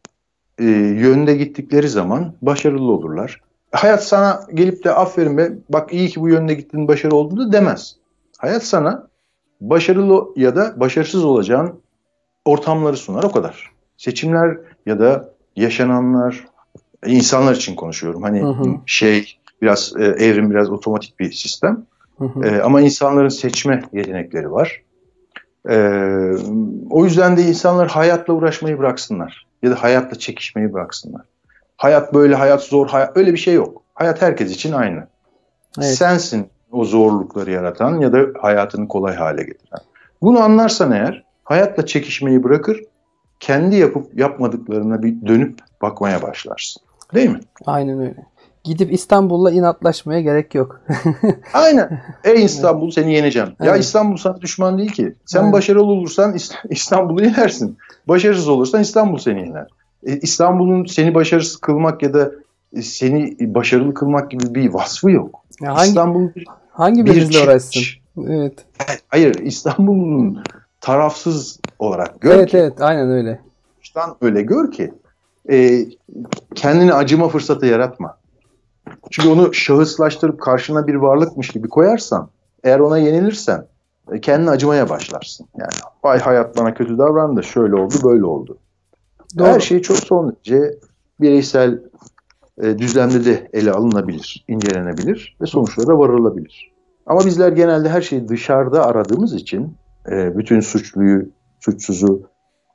C: e, yönde gittikleri zaman başarılı olurlar. hayat sana gelip de aferin be bak iyi ki bu yönde gittin başarı oldu da demez. Hayat sana başarılı ya da başarısız olacağın ortamları sunar o kadar. Seçimler ya da yaşananlar insanlar için konuşuyorum. Hani
B: Hı hı.
C: şey biraz e, evrim biraz otomatik bir sistem.
B: Hı hı.
C: E, ama insanların seçme yetenekleri var. E, o yüzden de insanlar hayatla uğraşmayı bıraksınlar. Ya da hayatla çekişmeyi bıraksınlar. Hayat böyle, hayat zor, hayat, öyle bir şey yok. Hayat herkes için aynı.
B: Evet.
C: Sensin o zorlukları yaratan ya da hayatını kolay hale getiren. Bunu anlarsan eğer hayatla çekişmeyi bırakır, kendi yapıp yapmadıklarına bir dönüp bakmaya başlarsın. Değil mi?
B: Aynen öyle. Gidip İstanbul'la inatlaşmaya gerek yok. <laughs>
C: Aynen. Ey İstanbul seni yeneceğim. Ya
B: Evet.
C: İstanbul sana düşman değil ki. Sen
B: Evet.
C: başarılı olursan İst- <laughs> İstanbul'u yenersin. Başarısız olursan İstanbul seni yener. E, İstanbul'un seni başarısız kılmak ya da e, seni başarılı kılmak gibi bir vasfı yok.
B: Ya hangi
C: İstanbul
B: hangi
C: bir
B: uğraşsın? Evet.
C: Hayır İstanbul'un tarafsız olarak gör
B: Evet
C: ki,
B: evet aynen öyle.
C: baştan öyle gör ki e, kendini acıma fırsatı yaratma. Çünkü onu şahıslaştırıp karşına bir varlıkmış gibi koyarsan, eğer ona yenilirsen e, kendini acımaya başlarsın. Yani vay hayat bana kötü davrandı, şöyle oldu, böyle oldu.
B: Doğru.
C: Her şey çok son derece bireysel e, düzlemde de ele alınabilir, incelenebilir ve sonuçlara varılabilir. Ama bizler genelde her şeyi dışarıda aradığımız için, e, bütün suçluyu, suçsuzu,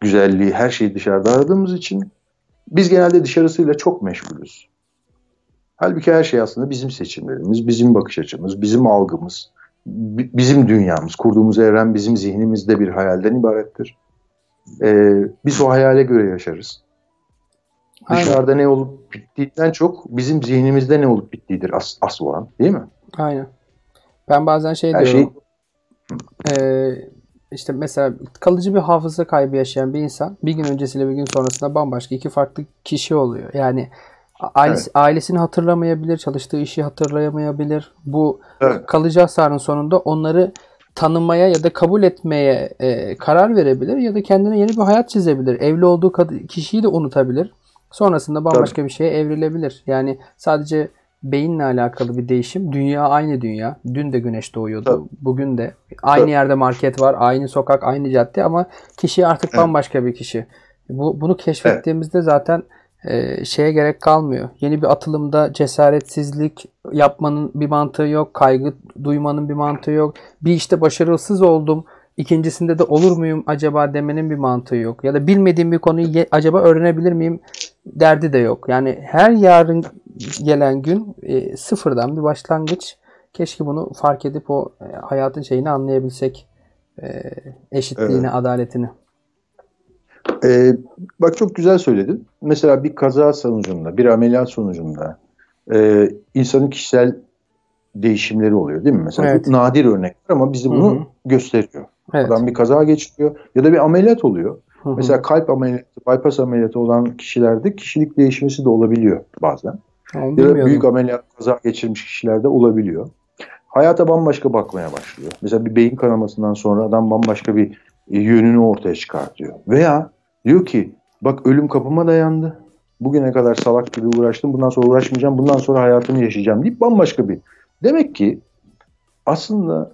C: güzelliği, her şeyi dışarıda aradığımız için biz genelde dışarısıyla çok meşgulüz. Halbuki her şey aslında bizim seçimlerimiz, bizim bakış açımız, bizim algımız, bi- bizim dünyamız, kurduğumuz evren bizim zihnimizde bir hayalden ibarettir. Ee, biz o hayale göre yaşarız.
B: Aynen.
C: Dışarıda ne olup bittiğinden çok bizim zihnimizde ne olup bittiğidir as- asıl olan değil mi?
B: Aynen. Ben bazen şey
C: Her şey
B: diyorum. İşte mesela kalıcı bir hafıza kaybı yaşayan bir insan bir gün öncesiyle bir gün sonrasında bambaşka iki farklı kişi oluyor. Yani ailesi, ailesini hatırlamayabilir, çalıştığı işi hatırlayamayabilir. Bu
C: Evet.
B: kalıcı hasarın sonunda onları tanımaya ya da kabul etmeye e, karar verebilir ya da kendine yeni bir hayat çizebilir. Evli olduğu kişiyi de unutabilir. Sonrasında bambaşka bir şeye evrilebilir. Yani sadece beyinle alakalı bir değişim. Dünya aynı dünya. Dün de güneş doğuyordu.
C: Tabii.
B: Bugün de. Aynı
C: Tabii.
B: yerde market var, aynı sokak, aynı cadde ama kişi artık
C: Evet.
B: bambaşka bir kişi. Bu bunu keşfettiğimizde zaten e, şeye gerek kalmıyor. Yeni bir atılımda cesaretsizlik yapmanın bir mantığı yok. Kaygı duymanın bir mantığı yok. Bir işte başarısız oldum. İkincisinde de olur muyum acaba demenin bir mantığı yok. Ya da bilmediğim bir konuyu ye- acaba öğrenebilir miyim derdi de yok. Yani her yarın gelen gün e, sıfırdan bir başlangıç. Keşke bunu fark edip o e, hayatın şeyini anlayabilsek. E, eşitliğini, adaletini.
C: Ee, bak çok güzel söyledin. Mesela bir kaza sonucunda, bir ameliyat sonucunda e, insanın kişisel değişimleri oluyor değil mi? Mesela
B: Evet.
C: bu nadir örnekler ama bize bunu
B: Hı hı.
C: gösteriyor.
B: Evet.
C: Adam bir kaza geçiriyor ya da bir ameliyat oluyor.
B: Hı hı.
C: Mesela kalp ameliyatı, bypass ameliyatı olan kişilerde kişilik değişmesi de olabiliyor bazen.
B: Onu
C: Ya da
B: bilmiyordum.
C: büyük ameliyat kaza geçirmiş kişilerde olabiliyor. Hayata bambaşka bakmaya başlıyor. Mesela bir beyin kanamasından sonra adam bambaşka bir e, yönünü ortaya çıkartıyor. Veya diyor ki bak ölüm kapıma dayandı. Bugüne kadar salak gibi uğraştım. Bundan sonra uğraşmayacağım. Bundan sonra hayatımı yaşayacağım deyip bambaşka bir. Demek ki aslında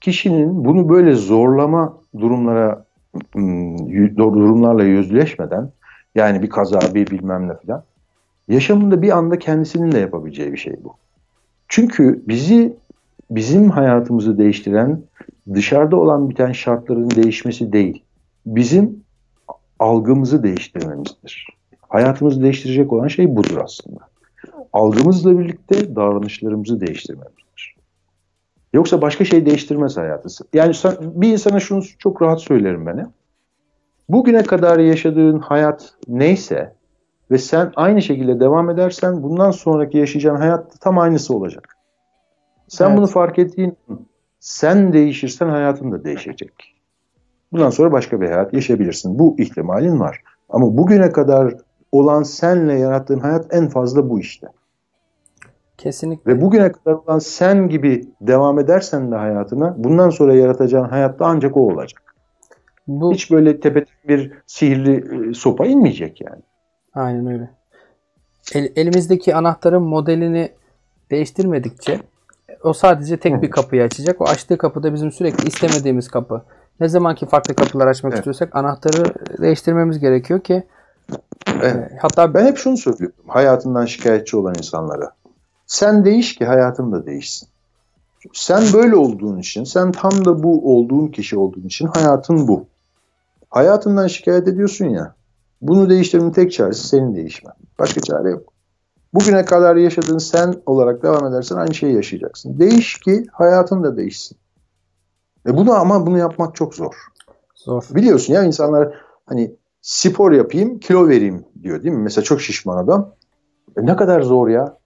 C: kişinin bunu böyle zorlama durumlara durumlarla yüzleşmeden yani bir kaza bir bilmem ne falan yaşamında bir anda kendisinin de yapabileceği bir şey bu. Çünkü bizi bizim hayatımızı değiştiren dışarıda olan biten şartların değişmesi değil. Bizim algımızı değiştirmemizdir. Hayatımızı değiştirecek olan şey budur aslında. Algımızla birlikte davranışlarımızı değiştirmemizdir. Yoksa başka şey değiştirmez hayatı. Yani bir insana şunu çok rahat söylerim ben. hep. Bugüne kadar yaşadığın hayat neyse ve sen aynı şekilde devam edersen bundan sonraki yaşayacağın hayat da tam aynısı olacak. Sen
B: Evet.
C: bunu fark ettiğin sen değişirsen hayatın da değişecek. Bundan sonra başka bir hayat yaşayabilirsin. Bu ihtimalin var. Ama bugüne kadar olan senle yarattığın hayat en fazla bu işte.
B: Kesinlikle.
C: Ve bugüne kadar olan sen gibi devam edersen de hayatına bundan sonra yaratacağın hayatta ancak o olacak.
B: Bu
C: Hiç böyle tepeden bir sihirli e, sopa inmeyecek yani.
B: aynen öyle. el- elimizdeki anahtarın modelini değiştirmedikçe o sadece tek bir kapıyı açacak. O açtığı kapı da bizim sürekli istemediğimiz kapı. Ne zaman ki farklı kapılar açmak
C: Evet.
B: istiyorsak anahtarı değiştirmemiz gerekiyor ki
C: Evet.
B: hatta
C: Ben hep şunu söylüyorum hayatından şikayetçi olan insanlara. Sen değiş ki hayatın da değişsin. Sen böyle olduğun için, sen tam da bu olduğun kişi olduğun için hayatın bu. Hayatından şikayet ediyorsun ya. Bunu değiştirmenin tek çaresi senin değişmen. Başka çare yok. Bugüne kadar yaşadığın sen olarak devam edersen aynı şeyi yaşayacaksın. Değiş ki hayatın da değişsin. E bunu ama bunu yapmak çok zor.
B: zor.
C: Biliyorsun ya insanlar hani spor yapayım kilo vereyim diyor değil mi? Mesela çok şişman adam. E ne kadar zor ya.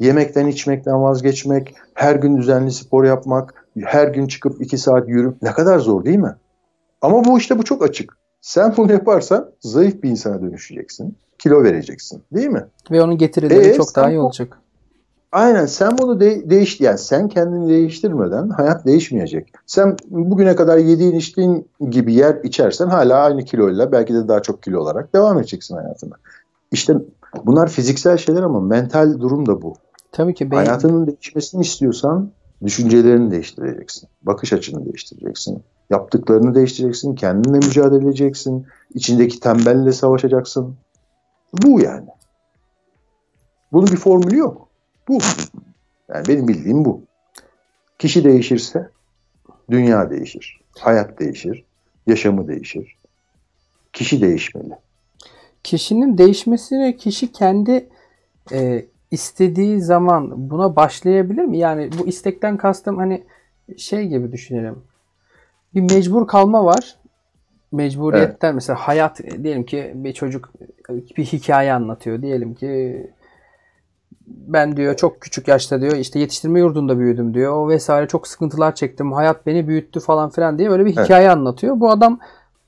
C: Yemekten içmekten vazgeçmek, her gün düzenli spor yapmak, her gün çıkıp iki saat yürüp ne kadar zor değil mi? Ama bu işte bu çok açık. Sen bunu yaparsan zayıf bir insana dönüşeceksin. Kilo vereceksin değil mi?
B: Ve onun getirileri
C: Ee,
B: çok daha iyi olacak.
C: Aynen sen bunu de- değiş yani sen kendini değiştirmeden hayat değişmeyecek. Sen bugüne kadar yediğin içtiğin gibi yer içersen hala aynı kiloyla belki de daha çok kilo olarak devam edeceksin hayatına. İşte bunlar fiziksel şeyler ama mental durum da bu.
B: Tabii ki beyin,
C: Hayatının değişmesini istiyorsan düşüncelerini değiştireceksin. Bakış açını değiştireceksin. Yaptıklarını değiştireceksin. Kendinle mücadele edeceksin. içindeki tembelle savaşacaksın. Bu yani. Bunun bir formülü yok. Bu. Yani benim bildiğim bu. Kişi değişirse dünya değişir. Hayat değişir. Yaşamı değişir. Kişi değişmeli.
B: kişinin değişmesini kişi kendi e, istediği zaman buna başlayabilir mi? Yani bu istekten kastım hani şey gibi düşünelim. Bir mecbur kalma var. Mecburiyetten mesela hayat diyelim ki bir çocuk bir hikaye anlatıyor. Diyelim ki ben diyor çok küçük yaşta diyor işte yetiştirme yurdunda büyüdüm diyor. O vesaire çok sıkıntılar çektim. Hayat beni büyüttü falan filan diye böyle bir
C: Evet.
B: hikaye anlatıyor. Bu adam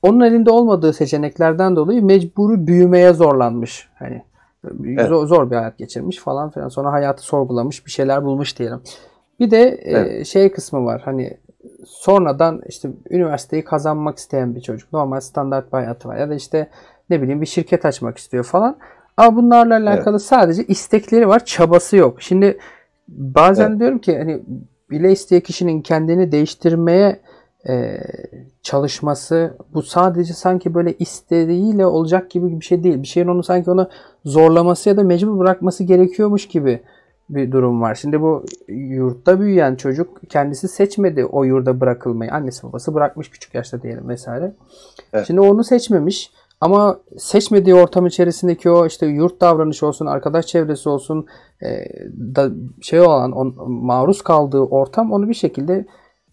B: onun elinde olmadığı seçeneklerden dolayı mecburi büyümeye zorlanmış. Hani
C: Evet.
B: zor, zor bir hayat geçirmiş falan filan. Sonra hayatı sorgulamış, bir şeyler bulmuş diyelim. Bir de e,
C: Evet.
B: şey kısmı var. Hani sonradan işte üniversiteyi kazanmak isteyen bir çocuk. Normal standart bir hayatı var. Ya da işte ne bileyim bir şirket açmak istiyor falan. Ama bunlarla alakalı sadece istekleri var, çabası yok. Şimdi bazen
C: Evet.
B: diyorum ki hani bile isteye kişinin kendini değiştirmeye e, çalışması bu sadece sanki böyle istediğiyle olacak gibi bir şey değil. Bir şeyin onu sanki onu zorlaması ya da mecbur bırakması gerekiyormuş gibi bir durum var. Şimdi bu yurtta büyüyen çocuk kendisi seçmedi o yurda bırakılmayı. Annesi babası bırakmış küçük yaşta diyelim vesaire.
C: Evet.
B: Şimdi onu seçmemiş ama seçmediği ortam içerisindeki o işte yurt davranışı olsun, arkadaş çevresi olsun, e, da şey olan on, maruz kaldığı ortam onu bir şekilde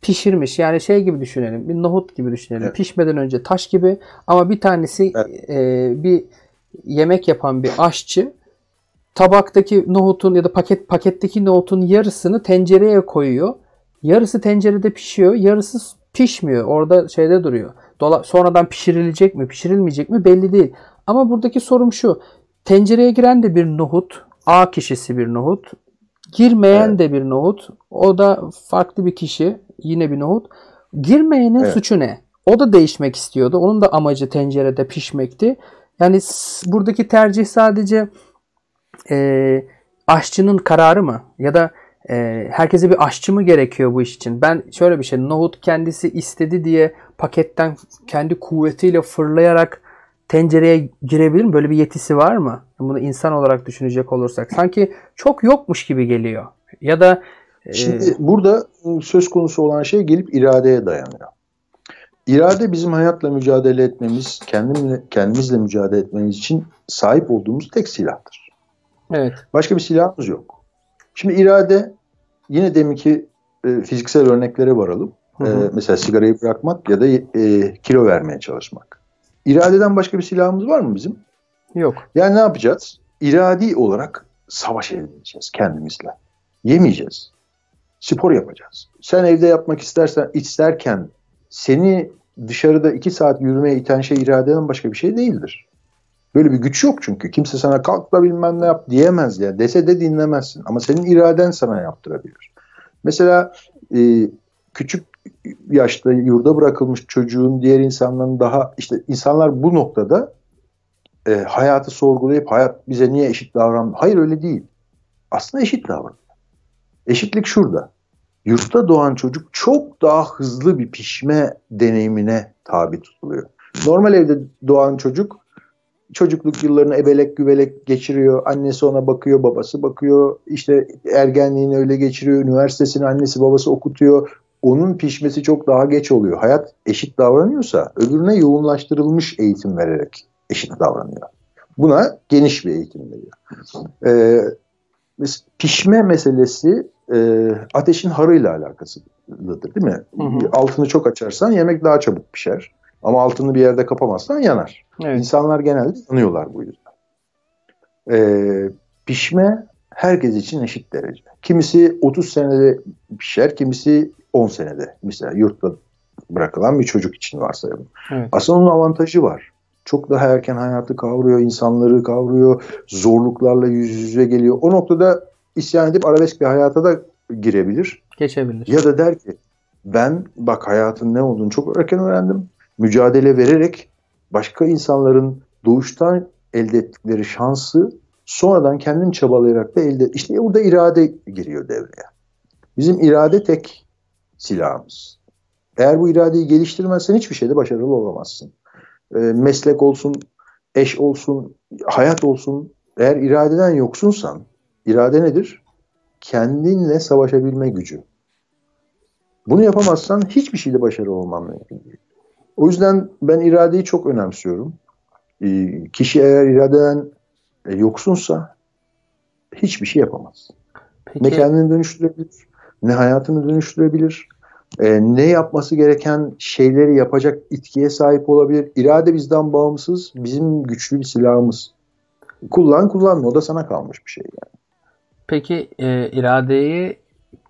B: pişirmiş. Yani şey gibi düşünelim. Bir nohut gibi düşünelim.
C: Evet.
B: Pişmeden önce taş gibi ama bir tanesi e, bir yemek yapan bir aşçı tabaktaki nohutun ya da paket paketteki nohutun yarısını tencereye koyuyor. Yarısı tencerede pişiyor, yarısı pişmiyor. Orada şeyde duruyor. Dola, sonradan pişirilecek mi, pişirilmeyecek mi belli değil. Ama buradaki sorum şu. Tencereye giren de bir nohut, A kişisi bir nohut, girmeyen
C: Evet.
B: de bir nohut. O da farklı bir kişi, yine bir nohut. Girmeyenin
C: Evet.
B: suçu ne? O da değişmek istiyordu. Onun da amacı tencerede pişmekti. Yani buradaki tercih sadece e, aşçının kararı mı? Ya da e, herkese bir aşçı mı gerekiyor bu iş için? Ben şöyle bir şey, nohut kendisi istedi diye paketten kendi kuvvetiyle fırlayarak tencereye girebilir mi? Böyle bir yetisi var mı? Bunu insan olarak düşünecek olursak. Sanki çok yokmuş gibi geliyor. Ya da
C: Şimdi burada söz konusu olan şey gelip iradeye dayanıyor. İrade bizim hayatla mücadele etmemiz, kendimle, kendimizle mücadele etmemiz için sahip olduğumuz tek silahtır.
B: evet,
C: Başka bir silahımız yok. Şimdi irade yine deminki e, fiziksel örneklere varalım.
B: Hı
C: E, mesela sigarayı bırakmak ya da e, kilo vermeye çalışmak. İradeden başka bir silahımız var mı bizim?
B: yok.
C: Yani ne yapacağız? İradi olarak savaş edeceğiz kendimizle. Yemeyeceğiz. Spor yapacağız. Sen evde yapmak istersen isterken seni dışarıda iki saat yürümeye iten şey iradeden başka bir şey değildir. Böyle bir güç yok çünkü. Kimse sana kalk da bilmem ne yap diyemez ya. Dese de dinlemezsin. Ama senin iraden sana yaptırabilir. Mesela e, küçük yaşta yurda bırakılmış çocuğun diğer insanların daha işte insanlar bu noktada e, hayatı sorgulayıp hayat bize niye eşit davranmıyor? Hayır öyle değil. Aslında eşit davranıyor. Eşitlik şurada. Yurtta doğan çocuk çok daha hızlı bir pişme deneyimine tabi tutuluyor. Normal evde doğan çocuk çocukluk yıllarını ebelek güvelek geçiriyor. Annesi ona bakıyor, babası bakıyor. İşte ergenliğini öyle geçiriyor. Üniversitesini annesi babası okutuyor. Onun pişmesi çok daha geç oluyor. Hayat eşit davranıyorsa öbürüne yoğunlaştırılmış eğitim vererek eşit davranıyor. Buna geniş bir eğitim veriyor. Ee, pişme meselesi e, ateşin harıyla alakasıdır değil mi? Hı hı. Altını çok açarsan yemek daha çabuk pişer. Ama altını bir yerde kapamazsan yanar. Evet. İnsanlar genelde yanıyorlar bu yüzden. Ee, pişme herkes için eşit derece. Kimisi 30 senede pişer, kimisi 10 senede. Mesela yurtta bırakılan bir çocuk için varsayalım. Evet. Aslında onun avantajı var. Çok daha erken hayatı kavruyor, insanları kavruyor, zorluklarla yüz yüze geliyor. O noktada isyan edip arabesk bir hayata da girebilir.
B: Geçebilir.
C: Ya da der ki ben bak hayatın ne olduğunu çok erken öğrendim. Mücadele vererek başka insanların doğuştan elde ettikleri şansı sonradan kendim çabalayarak da elde işte burada irade giriyor devreye. Bizim irade tek silahımız. Eğer bu iradeyi geliştirmezsen hiçbir şeyde başarılı olamazsın. E, meslek olsun, eş olsun, hayat olsun. Eğer iradeden yoksunsan, irade nedir? Kendinle savaşabilme gücü. Bunu yapamazsan hiçbir şeyde başarılı olman mümkün değil. O yüzden ben iradeyi çok önemsiyorum. E, kişi eğer iradeden e, yoksunsa hiçbir şey yapamaz. Peki. Ne kendini dönüştürebilir, ne hayatını dönüştürebilir, e, ne yapması gereken şeyleri yapacak itkiye sahip olabilir. İrade bizden bağımsız, bizim güçlü bir silahımız. Kullan kullanma, o da sana kalmış bir şey yani.
B: Peki e, iradeyi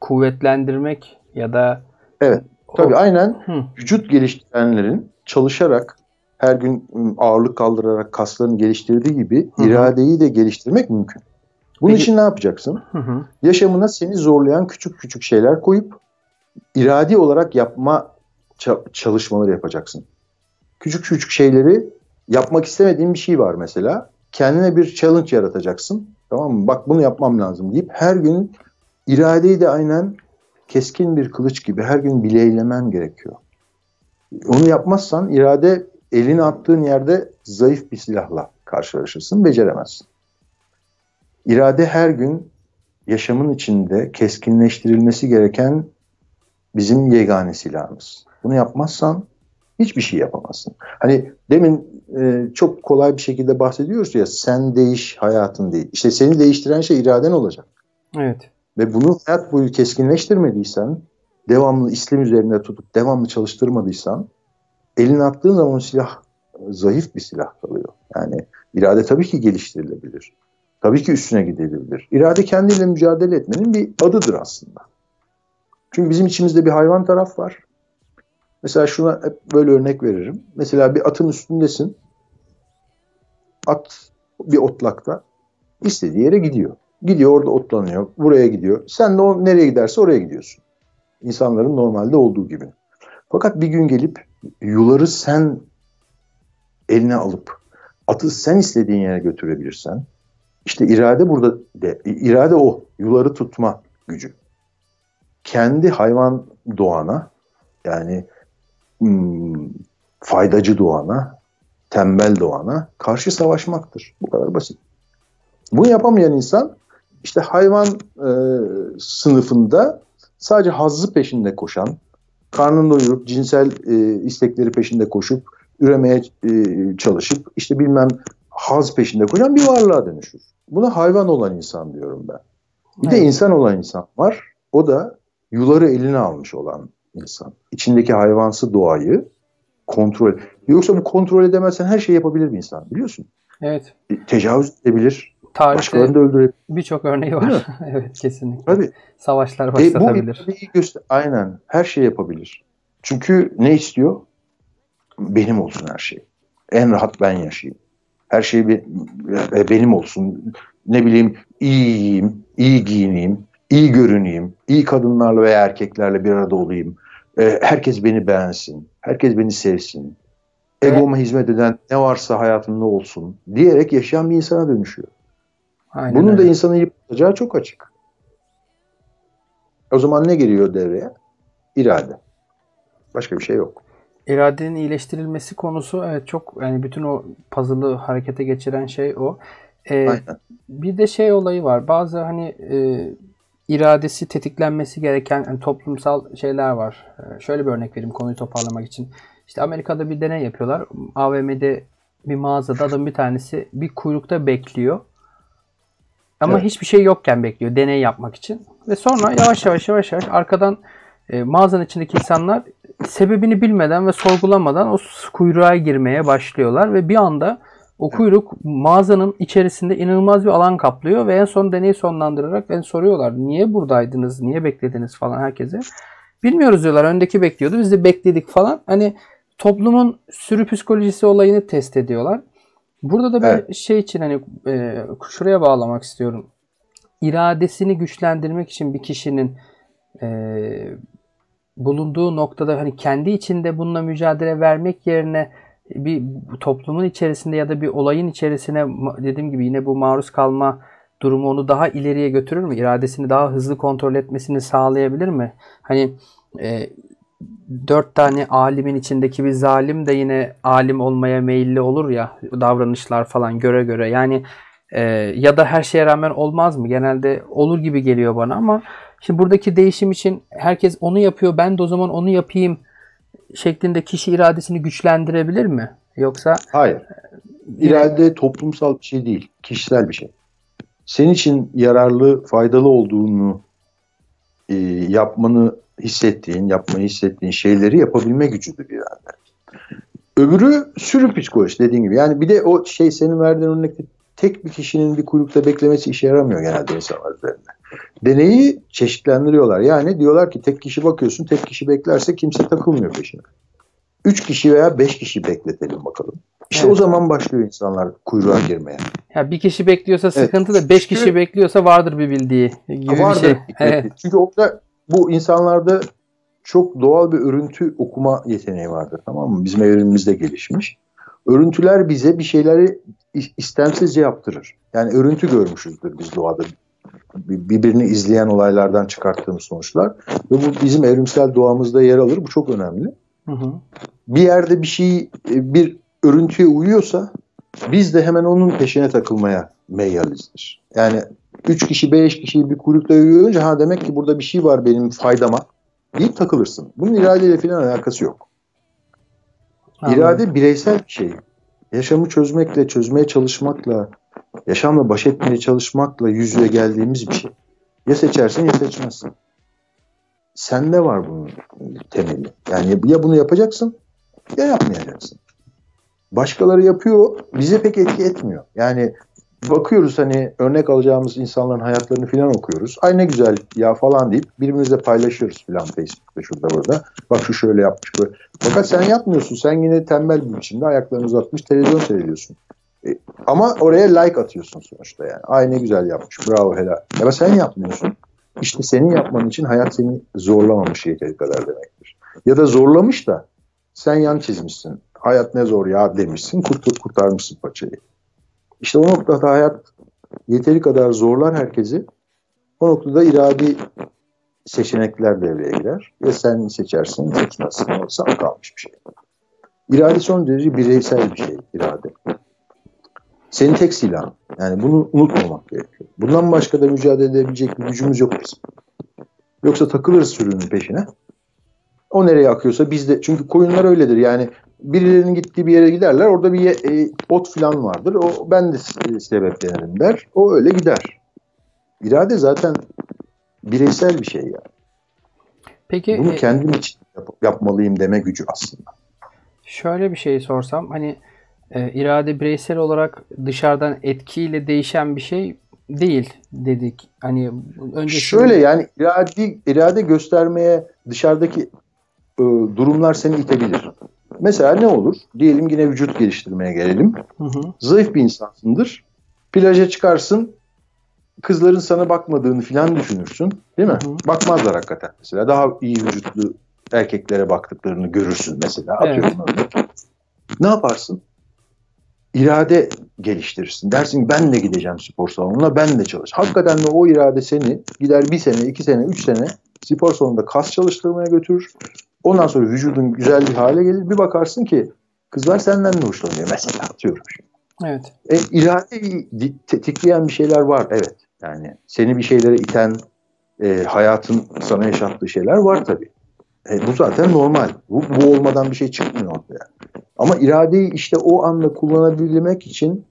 B: kuvvetlendirmek ya da
C: Evet. Tabii o... aynen Hı. vücut geliştirenlerin çalışarak her gün ağırlık kaldırarak kaslarını geliştirdiği gibi hı hı. iradeyi de geliştirmek mümkün. Bunun Peki. için ne yapacaksın? Hı hı. Yaşamına seni zorlayan küçük küçük şeyler koyup iradi olarak yapma çalışmaları yapacaksın. Küçük küçük şeyleri yapmak istemediğin bir şey var mesela. Kendine bir challenge yaratacaksın. Tamam mı? Bak bunu yapmam lazım deyip her gün iradeyi de aynen keskin bir kılıç gibi her gün bileylemen gerekiyor. Onu yapmazsan irade elini attığın yerde zayıf bir silahla karşılaşırsın, beceremezsin. İrade her gün yaşamın içinde keskinleştirilmesi gereken bizim yegane silahımız. Bunu yapmazsan hiçbir şey yapamazsın. Hani demin e, çok kolay bir şekilde bahsediyoruz ya sen değiş hayatın değil. İşte seni değiştiren şey iraden olacak.
B: Evet.
C: Ve bunu hayat boyu keskinleştirmediysen, devamlı İslam üzerinde tutup devamlı çalıştırmadıysan elini attığın zaman silah zayıf bir silah kalıyor. Yani irade tabii ki geliştirilebilir. Tabii ki üstüne gidebilir. İrade kendiyle mücadele etmenin bir adıdır aslında. Çünkü bizim içimizde bir hayvan taraf var. Mesela şuna hep böyle örnek veririm. Mesela bir atın üstündesin. At bir otlakta istediği yere gidiyor. Gidiyor orada otlanıyor. Buraya gidiyor. Sen de o nereye giderse oraya gidiyorsun. İnsanların normalde olduğu gibi. Fakat bir gün gelip yuları sen eline alıp atı sen istediğin yere götürebilirsen işte irade burada de, irade o yuları tutma gücü. Kendi hayvan doğana yani hmm, faydacı doğana, tembel doğana karşı savaşmaktır. Bu kadar basit. Bunu yapamayan insan işte hayvan e, sınıfında sadece hazzı peşinde koşan, karnını doyurup cinsel e, istekleri peşinde koşup üremeye e, çalışıp işte bilmem haz peşinde koşan bir varlığa dönüşür. Buna hayvan olan insan diyorum ben. Bir evet. de insan olan insan var. O da yuları eline almış olan insan. İçindeki hayvansı doğayı kontrol. Yoksa bu kontrol edemezsen her şeyi yapabilir bir insan biliyorsun.
B: Evet.
C: E, tecavüz edebilir. Başkalarını da öldürebilir.
B: Birçok örneği var. <laughs> evet kesinlikle. Tabii. Savaşlar başlatabilir. E, bu göster
C: Aynen. Her şey yapabilir. Çünkü ne istiyor? Benim olsun her şey. En rahat ben yaşayayım. Her şey be, benim olsun. Ne bileyim iyi yiyeyim, iyi giyineyim, iyi görüneyim, iyi kadınlarla veya erkeklerle bir arada olayım. E, herkes beni beğensin, herkes beni sevsin. Egoma hizmet eden ne varsa hayatında olsun diyerek yaşayan bir insana dönüşüyor.
B: Aynen
C: Bunun da
B: öyle.
C: insanı yıpratacağı çok açık. O zaman ne geliyor devreye? İrade. Başka bir şey yok.
B: İradenin iyileştirilmesi konusu evet çok yani bütün o puzzle'ı harekete geçiren şey o. Ee,
C: Aynen.
B: bir de şey olayı var. Bazı hani e, iradesi tetiklenmesi gereken hani toplumsal şeyler var. Ee, şöyle bir örnek vereyim konuyu toparlamak için. İşte Amerika'da bir deney yapıyorlar. AVM'de bir mağazada adam bir tanesi bir kuyrukta bekliyor. Ama
C: Evet.
B: hiçbir şey yokken bekliyor deney yapmak için. Ve sonra yavaş yavaş yavaş yavaş arkadan e, mağazanın içindeki insanlar sebebini bilmeden ve sorgulamadan o kuyruğa girmeye başlıyorlar ve bir anda o kuyruk mağazanın içerisinde inanılmaz bir alan kaplıyor ve en son deneyi sonlandırarak ben soruyorlar niye buradaydınız, niye beklediniz falan herkese. Bilmiyoruz diyorlar öndeki bekliyordu biz de bekledik falan. Hani toplumun sürü psikolojisi olayını test ediyorlar. Burada da ben
C: Evet.
B: şey için hani e, şuraya bağlamak istiyorum. İradesini güçlendirmek için bir kişinin e, bulunduğu noktada hani kendi içinde bununla mücadele vermek yerine bir toplumun içerisinde ya da bir olayın içerisine dediğim gibi yine bu maruz kalma durumu onu daha ileriye götürür mü? İradesini daha hızlı kontrol etmesini sağlayabilir mi? Hani e, dört tane alimin içindeki bir zalim de yine alim olmaya meyilli olur ya davranışlar falan göre göre yani e, ya da her şeye rağmen olmaz mı? Genelde olur gibi geliyor bana ama şimdi buradaki değişim için herkes onu yapıyor ben de o zaman onu yapayım şeklinde kişi iradesini güçlendirebilir mi? Yoksa
C: Hayır. İrade toplumsal bir şey değil. Kişisel bir şey. Senin için yararlı, faydalı olduğunu e, yapmanı hissettiğin, yapmayı hissettiğin şeyleri yapabilme gücüdür irade. Öbürü sürü psikolojisi dediğin gibi. Yani bir de o şey senin verdiğin örnekte tek bir kişinin bir kuyrukta beklemesi işe yaramıyor genelde insanlar üzerinde. Deneyi çeşitlendiriyorlar. Yani diyorlar ki tek kişi bakıyorsun, tek kişi beklerse kimse takılmıyor peşine. Üç kişi veya beş kişi bekletelim bakalım. İşte
B: Evet.
C: o zaman başlıyor insanlar kuyruğa girmeye.
B: ya bir kişi bekliyorsa sıkıntı da beş kişi
C: Çünkü-
B: bekliyorsa vardır bir bildiği gibi
C: Vardır.
B: bir şey. <laughs> Evet.
C: Çünkü orada bu insanlarda çok doğal bir örüntü okuma yeteneği vardır tamam mı? Bizim evrimimizde gelişmiş. Örüntüler bize bir şeyleri is- istemsizce yaptırır. Yani örüntü görmüşüzdür biz doğada. Bir- Birbirini izleyen olaylardan çıkarttığımız sonuçlar. Ve bu bizim evrimsel doğamızda yer alır. Bu çok önemli.
B: Hı hı.
C: bir yerde bir şey e, bir örüntüye uyuyorsa biz de hemen onun peşine takılmaya meyyalizdir. Yani 3 kişi 5 kişi bir kuyrukta yürüyünce ha demek ki burada bir şey var benim faydama deyip takılırsın. Bunun iradeyle falan alakası yok.
B: Anladım.
C: İrade bireysel bir şey. Yaşamı çözmekle, çözmeye çalışmakla, yaşamla baş etmeye çalışmakla yüz yüze geldiğimiz bir şey. Ya seçersin ya seçmezsin. Sende var bunun temeli. Yani ya bunu yapacaksın ya yapmayacaksın. Başkaları yapıyor, bize pek etki etmiyor. Yani bakıyoruz hani örnek alacağımız insanların hayatlarını filan okuyoruz. Ay ne güzel ya falan deyip birbirimizle paylaşıyoruz filan Facebook'ta şurada burada. Bak şu şöyle yapmış böyle. Fakat sen yapmıyorsun. Sen yine tembel bir biçimde ayaklarını uzatmış televizyon seyrediyorsun. E, ama oraya like atıyorsun sonuçta yani. Ay ne güzel yapmış bravo helal. Ama sen yapmıyorsun. İşte senin yapman için hayat seni zorlamamış yeteri kadar demektir. Ya da zorlamış da sen yan çizmişsin. Hayat ne zor ya demişsin kurt kurtarmışsın paçayı. İşte o noktada hayat yeteri kadar zorlar herkesi. O noktada iradi seçenekler devreye girer. Ve sen seçersin, seçmezsin. O sana kalmış bir şey. İrade son derece bireysel bir şey irade. Senin tek silahın. Yani bunu unutmamak gerekiyor. Bundan başka da mücadele edebilecek bir gücümüz yok bizim. Yoksa takılırız sürünün peşine. O nereye akıyorsa biz de çünkü koyunlar öyledir. Yani birilerinin gittiği bir yere giderler. Orada bir e, ot falan vardır. O ben de se- sebeplenirim der. O öyle gider. İrade zaten bireysel bir şey yani.
B: Peki
C: Bunu
B: e,
C: kendim için yap- yapmalıyım deme gücü aslında.
B: şöyle bir şey sorsam hani e, irade bireysel olarak dışarıdan etkiyle değişen bir şey değil dedik. Hani önce
C: Şöyle yani irade, irade göstermeye dışarıdaki e, durumlar seni itebilir. Mesela ne olur? Diyelim yine vücut geliştirmeye gelelim.
B: Hı hı.
C: Zayıf bir insansındır. Plaja çıkarsın. Kızların sana bakmadığını falan düşünürsün. Değil mi?
B: Hı hı.
C: Bakmazlar hakikaten mesela. Daha iyi vücutlu erkeklere baktıklarını görürsün mesela.
B: Evet.
C: Atıyorum örnek. Ne yaparsın? İrade geliştirirsin. Dersin ben de gideceğim spor salonuna, ben de çalış. Hakikaten de o irade seni gider bir sene, iki sene, üç sene spor salonunda kas çalıştırmaya götürür. Ondan sonra vücudun güzel bir hale gelir. Bir bakarsın ki kızlar senden de hoşlanıyor mesela atıyorum.
B: Evet.
C: E, iradeyi di- tetikleyen bir şeyler var evet. Yani seni bir şeylere iten e, hayatın sana yaşattığı şeyler var tabii. E, bu zaten normal. Bu, bu olmadan bir şey çıkmıyor ortaya. Ama iradeyi işte o anda kullanabilmek için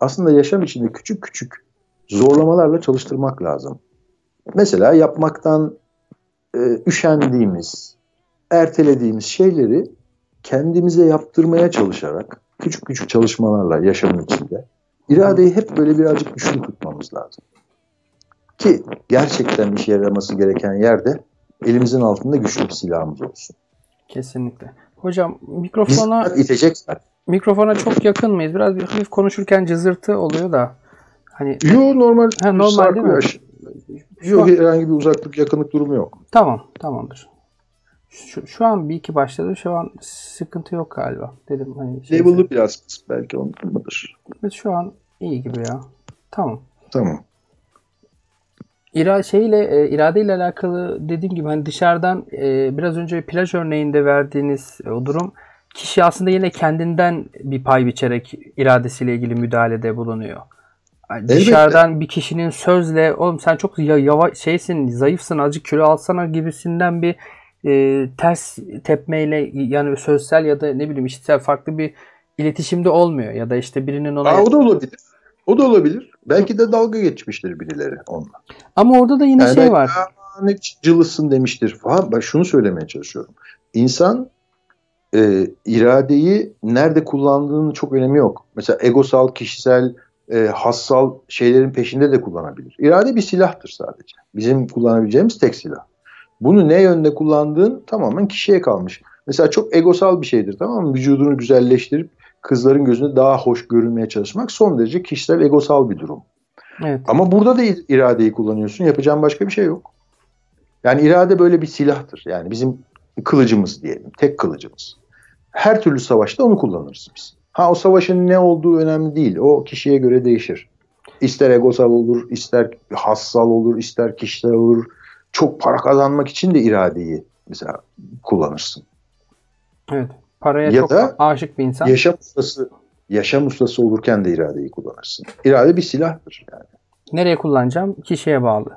C: aslında yaşam içinde küçük küçük zorlamalarla çalıştırmak lazım. Mesela yapmaktan e, üşendiğimiz, ertelediğimiz şeyleri kendimize yaptırmaya çalışarak küçük küçük çalışmalarla yaşamın içinde iradeyi hep böyle birazcık güçlü tutmamız lazım. Ki gerçekten işe yaraması gereken yerde elimizin altında güçlü bir silahımız olsun.
B: Kesinlikle. Hocam mikrofona
C: itecek zaten.
B: mikrofona çok yakın mıyız? Biraz bir hafif konuşurken cızırtı oluyor da. Hani
C: Yo normal.
B: Ha, normal
C: sarkıyor.
B: değil mi?
C: Yok
B: an-
C: herhangi bir uzaklık yakınlık durumu yok.
B: tamam, tamamdır. Şu, şu an bir iki başladı. Şu an sıkıntı yok galiba. Dedim hani şey-
C: Label'lı biraz belki ondandır.
B: Şu an iyi gibi ya. Tamam.
C: Tamam.
B: İra şeyle e, iradeyle alakalı dediğim gibi hani dışarıdan e, biraz önce plaj örneğinde verdiğiniz e, o durum kişi aslında yine kendinden bir pay biçerek iradesiyle ilgili müdahalede bulunuyor. Yani
C: Elbette.
B: dışarıdan bir kişinin sözle oğlum sen çok ya, yava, şeysin zayıfsın azıcık kilo alsana gibisinden bir e, ters tepmeyle yani sözsel ya da ne bileyim işte farklı bir iletişimde olmuyor ya da işte birinin ona
C: Aa, o da olabilir. O da olabilir. Belki de dalga geçmiştir birileri onunla.
B: ama orada da yine
C: Yani
B: şey var.
C: "Aa, ne cılısın demiştir falan. Ben şunu söylemeye çalışıyorum. İnsan e, iradeyi nerede kullandığının çok önemi yok. Mesela egosal, kişisel, e, hassal şeylerin peşinde de kullanabilir. İrade bir silahtır sadece. Bizim kullanabileceğimiz tek silah. Bunu ne yönde kullandığın tamamen kişiye kalmış. Mesela çok egosal bir şeydir tamam mı? Vücudunu güzelleştirip kızların gözünde daha hoş görünmeye çalışmak son derece kişisel egosal bir durum.
B: Evet.
C: Ama burada da iradeyi kullanıyorsun. Yapacağın başka bir şey yok. Yani irade böyle bir silahtır. Yani bizim kılıcımız diyelim. Tek kılıcımız. Her türlü savaşta onu kullanırız biz. Ha o savaşın ne olduğu önemli değil. O kişiye göre değişir. İster egosal olur, ister hassal olur, ister kişisel olur. Çok para kazanmak için de iradeyi mesela kullanırsın.
B: Evet. Paraya
C: Ya
B: çok
C: da
B: aşık bir insan.
C: Yaşam ustası yaşam ustası olurken de iradeyi kullanırsın. İrade bir silahtır yani.
B: Nereye kullanacağım? Kişiye bağlı.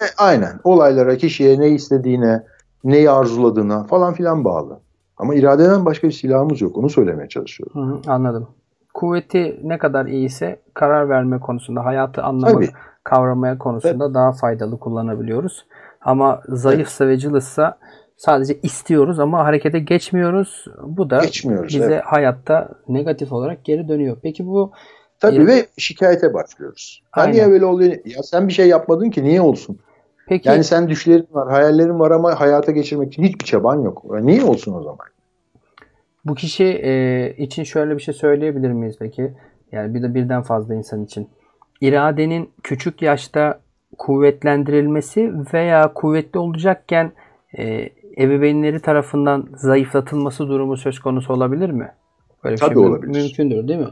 C: E, aynen. Olaylara, kişiye ne istediğine, neyi arzuladığına falan filan bağlı. Ama iradeden başka bir silahımız yok. Onu söylemeye çalışıyorum.
B: Hı hı, anladım. Kuvveti ne kadar iyiyse karar verme konusunda, hayatı anlamak,
C: Tabii.
B: kavramaya konusunda daha faydalı kullanabiliyoruz. Ama zayıfsa ve cılızsa sadece istiyoruz ama harekete geçmiyoruz. Bu da
C: Geçmiyoruz.
B: bize
C: evet.
B: hayatta negatif olarak geri dönüyor. Peki bu
C: Tabii
B: İrade-
C: ve şikayete başlıyoruz. Ha
B: Aynen.
C: niye böyle oluyor? Ya sen bir şey yapmadın ki niye olsun?
B: peki
C: Yani sen düşlerin var, hayallerin var ama hayata geçirmek için hiçbir çaban yok. Ya niye olsun o zaman?
B: Bu kişi e, için şöyle bir şey söyleyebilir miyiz peki? Yani bir de birden fazla insan için. İradenin küçük yaşta kuvvetlendirilmesi veya kuvvetli olacakken e, ebeveynleri tarafından zayıflatılması durumu söz konusu olabilir mi? Böyle bir
C: Tabii
B: şey
C: olabilir.
B: mümkündür değil mi?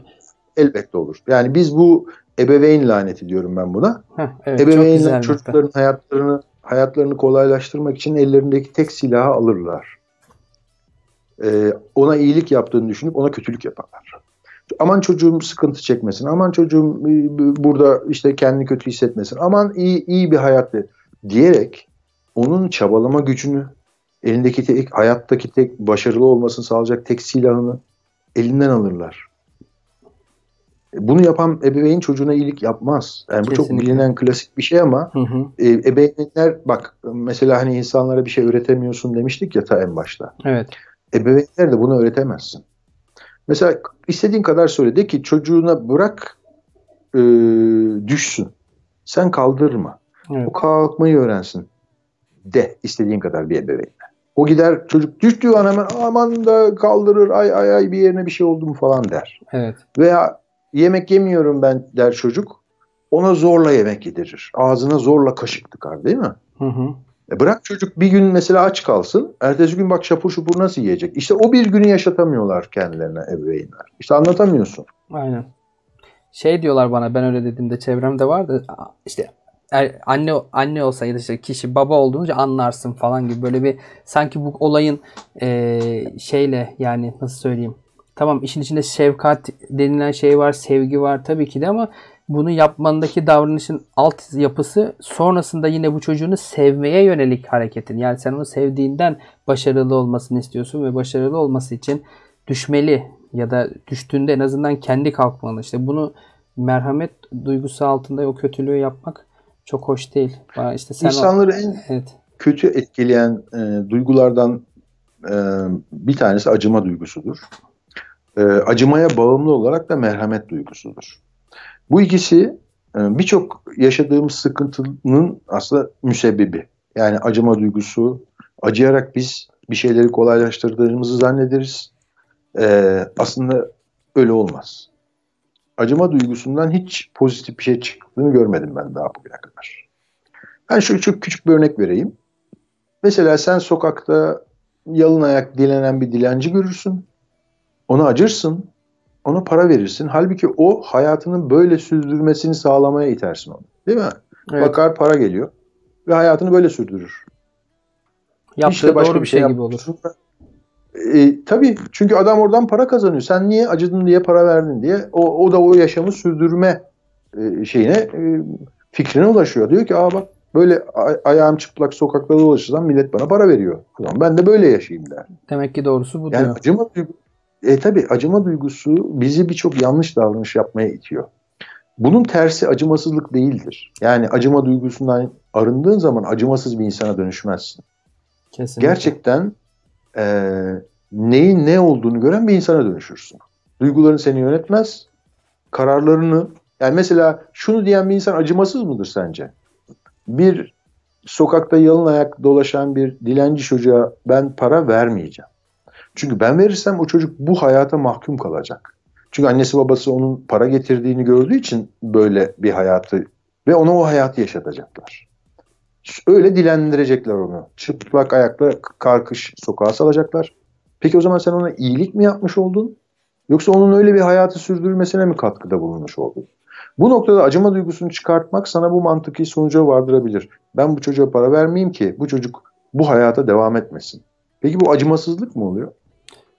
C: Elbette olur. Yani biz bu ebeveyn laneti diyorum ben buna.
B: Heh, evet,
C: Ebeveynler çocukların hayatlarını hayatlarını kolaylaştırmak için ellerindeki tek silahı alırlar. Ee, ona iyilik yaptığını düşünüp ona kötülük yaparlar. Aman çocuğum sıkıntı çekmesin. Aman çocuğum e, burada işte kendini kötü hissetmesin. Aman iyi iyi bir hayat diyerek onun çabalama gücünü elindeki tek hayattaki tek başarılı olmasını sağlayacak tek silahını elinden alırlar. E, Bunu yapan ebeveyn çocuğuna iyilik yapmaz. Yani bu çok
B: Kesinlikle.
C: bilinen klasik bir şey ama
B: Hı hı,
C: e, ebeveynler bak mesela hani insanlara bir şey öğretemiyorsun demiştik ya ta en başta.
B: evet.
C: Ebeveynler de bunu öğretemezsin. Mesela istediğin kadar söyle de ki çocuğuna bırak e, düşsün. Sen kaldırma.
B: evet.
C: O kalkmayı öğrensin. De istediğin kadar bir ebeveynle. O gider çocuk düştüğü an hemen aman da kaldırır ay ay ay bir yerine bir şey oldu mu falan der.
B: Evet.
C: Veya yemek yemiyorum ben der çocuk. Ona zorla yemek yedirir. Ağzına zorla kaşık tıkar değil mi?
B: Hı hı.
C: E bırak çocuk bir gün mesela aç kalsın. Ertesi gün bak şapur şupur nasıl yiyecek? İşte o bir günü yaşatamıyorlar kendilerine ebeveynler. İşte anlatamıyorsun.
B: Aynen. Şey diyorlar bana ben öyle dediğimde çevremde vardı işte er- anne anne olsa ya da işte kişi baba olduğunca anlarsın falan gibi böyle bir sanki bu olayın eee, şeyle yani nasıl söyleyeyim tamam işin içinde şefkat denilen şey var sevgi var tabii ki de ama bunu yapmandaki davranışın alt yapısı sonrasında yine bu çocuğunu sevmeye yönelik hareketin. Yani sen onu sevdiğinden başarılı olmasını istiyorsun ve başarılı olması için düşmeli ya da düştüğünde en azından kendi kalkmalı. İşte bunu merhamet duygusu altında o kötülüğü yapmak çok hoş değil. Bana işte sen o-
C: İnsanları en
B: evet.
C: kötü etkileyen e, duygulardan e, bir tanesi acıma duygusudur. E, acımaya bağımlı olarak da merhamet duygusudur. Bu ikisi e, birçok yaşadığımız sıkıntının aslında müsebbibi. Yani acıma duygusu, acıyarak biz bir şeyleri kolaylaştırdığımızı zannederiz. E, aslında öyle olmaz. Acıma duygusundan hiç pozitif bir şey çıktığını görmedim ben daha bugüne kadar. Ben şu çok küçük bir örnek vereyim. Mesela sen sokakta yalın ayak dilenen bir dilenci görürsün. Ona acırsın. Ona para verirsin. Halbuki o hayatının böyle sürdürmesini sağlamaya itersin onu. Değil mi?
B: Evet.
C: Bakar para geliyor. Ve hayatını böyle sürdürür.
B: Yaptığı
C: de başka
B: doğru bir şey gibi olur.
C: E, tabii çünkü adam oradan para kazanıyor. Sen niye acıdın diye para verdin diye o, o da o yaşamı sürdürme e, şeyine e, fikrine ulaşıyor. Diyor ki aa bak böyle ayağım çıplak sokakta dolaşırsam millet bana para veriyor. O zaman ben de böyle yaşayayım der.
B: Demek ki doğrusu bu
C: Yani
B: diyor.
C: acıma e tabii acıma duygusu bizi birçok yanlış davranış yapmaya itiyor. Bunun tersi acımasızlık değildir. Yani acıma duygusundan arındığın zaman acımasız bir insana dönüşmezsin.
B: Kesinlikle.
C: Gerçekten e, neyin ne olduğunu gören bir insana dönüşürsün. Duyguların seni yönetmez. Kararlarını yani mesela şunu diyen bir insan acımasız mıdır sence? Bir sokakta yalın ayak dolaşan bir dilenci çocuğa ben para vermeyeceğim. Çünkü ben verirsem o çocuk bu hayata mahkum kalacak. Çünkü annesi babası onun para getirdiğini gördüğü için böyle bir hayatı ve ona o hayatı yaşatacaklar. Öyle dilendirecekler onu. Çıplak ayakla karkış sokağa salacaklar. Peki o zaman sen ona iyilik mi yapmış oldun? Yoksa onun öyle bir hayatı sürdürmesine mi katkıda bulunmuş oldun? Bu noktada acıma duygusunu çıkartmak sana bu mantıki sonuca vardırabilir. Ben bu çocuğa para vermeyeyim ki bu çocuk bu hayata devam etmesin. Peki bu acımasızlık mı oluyor?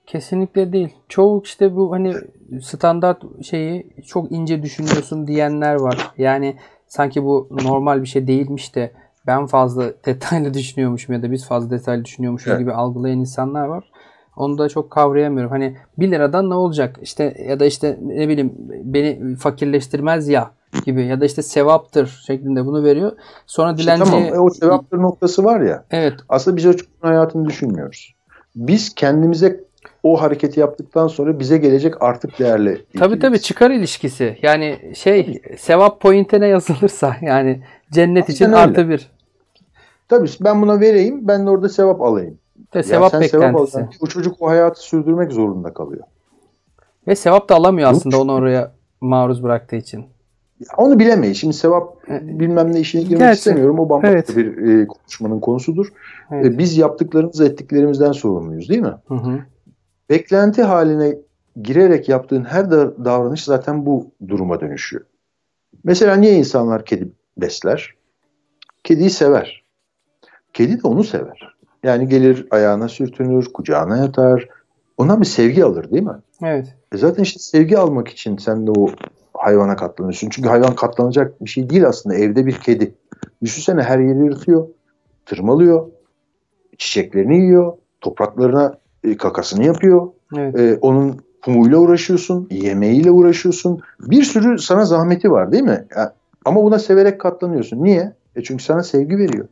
B: Kesinlikle değil. Çoğu işte bu hani standart şeyi çok ince düşünüyorsun diyenler var. Yani sanki bu normal bir şey değilmiş de ben fazla detaylı düşünüyormuşum ya da biz fazla detaylı düşünüyormuşuz
C: Evet.
B: gibi algılayan insanlar var. Onu da çok kavrayamıyorum. Hani 1 liradan ne olacak? İşte ya da işte ne bileyim beni fakirleştirmez ya gibi ya da işte sevaptır şeklinde bunu veriyor. Sonra
C: İşte
B: dilenciye
C: tamam e, o sevaptır noktası var ya.
B: evet
C: Aslında biz o çocuğun hayatını düşünmüyoruz. Biz kendimize o hareketi yaptıktan sonra bize gelecek artık değerli.
B: Tabii tabii
C: ilgiliyiz.
B: çıkar ilişkisi. Yani şey sevap pointine yazılırsa yani cennet için
C: Aynen öyle.
B: artı bir.
C: Tabii ben buna vereyim ben de orada sevap alayım. Ya
B: sevap
C: sen
B: beklentisi.
C: alacaksın. O çocuk o hayatı sürdürmek zorunda kalıyor.
B: Ve sevap da alamıyor
C: Yok.
B: aslında onu oraya maruz bıraktığı için.
C: Ya Onu bilemeyiz. Şimdi sevap
B: E,
C: bilmem ne işine girmek
B: gerçi-
C: istemiyorum. O bambaşka
B: evet.
C: bir e, konuşmanın konusudur.
B: Evet.
C: E, biz yaptıklarımız ettiklerimizden sorumluyuz değil mi?
B: Hı hı.
C: Beklenti haline girerek yaptığın her da- davranış zaten bu duruma dönüşüyor. Mesela niye insanlar kedi besler? Kediyi sever. Kedi de onu sever. Yani gelir ayağına sürtünür, kucağına yatar. Ona bir sevgi alır değil mi?
B: Evet.
C: E zaten işte sevgi almak için sen de o hayvana katlanıyorsun. Çünkü hayvan katlanacak bir şey değil aslında. Evde bir kedi. Düşünsene her yeri yırtıyor, tırmalıyor, çiçeklerini yiyor, topraklarına e, kakasını yapıyor.
B: Evet.
C: E, onun kumuyla uğraşıyorsun, yemeğiyle uğraşıyorsun. Bir sürü sana zahmeti var değil mi? Ya, ama buna severek katlanıyorsun. Niye? E çünkü sana sevgi veriyor.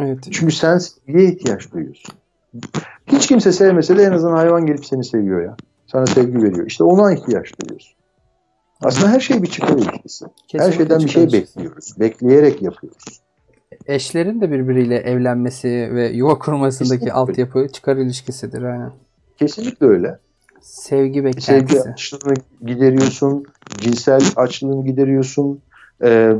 B: Evet.
C: Çünkü sen sevgiye ihtiyaç duyuyorsun. Hiç kimse sevmese de en azından hayvan gelip seni seviyor ya. Sana sevgi veriyor. İşte ona ihtiyaç duyuyorsun. Aslında her şey bir çıkar ilişkisi. Her
B: Kesinlikle
C: şeyden bir şey bekliyoruz. Bekleyerek yapıyoruz.
B: Eşlerin de birbiriyle evlenmesi ve yuva kurmasındaki
C: Kesinlikle.
B: altyapı çıkar ilişkisidir. Aynen.
C: Kesinlikle öyle.
B: Sevgi
C: Sevgi
B: beklentisi.
C: açlığını gideriyorsun. Cinsel açlığını gideriyorsun. Ee,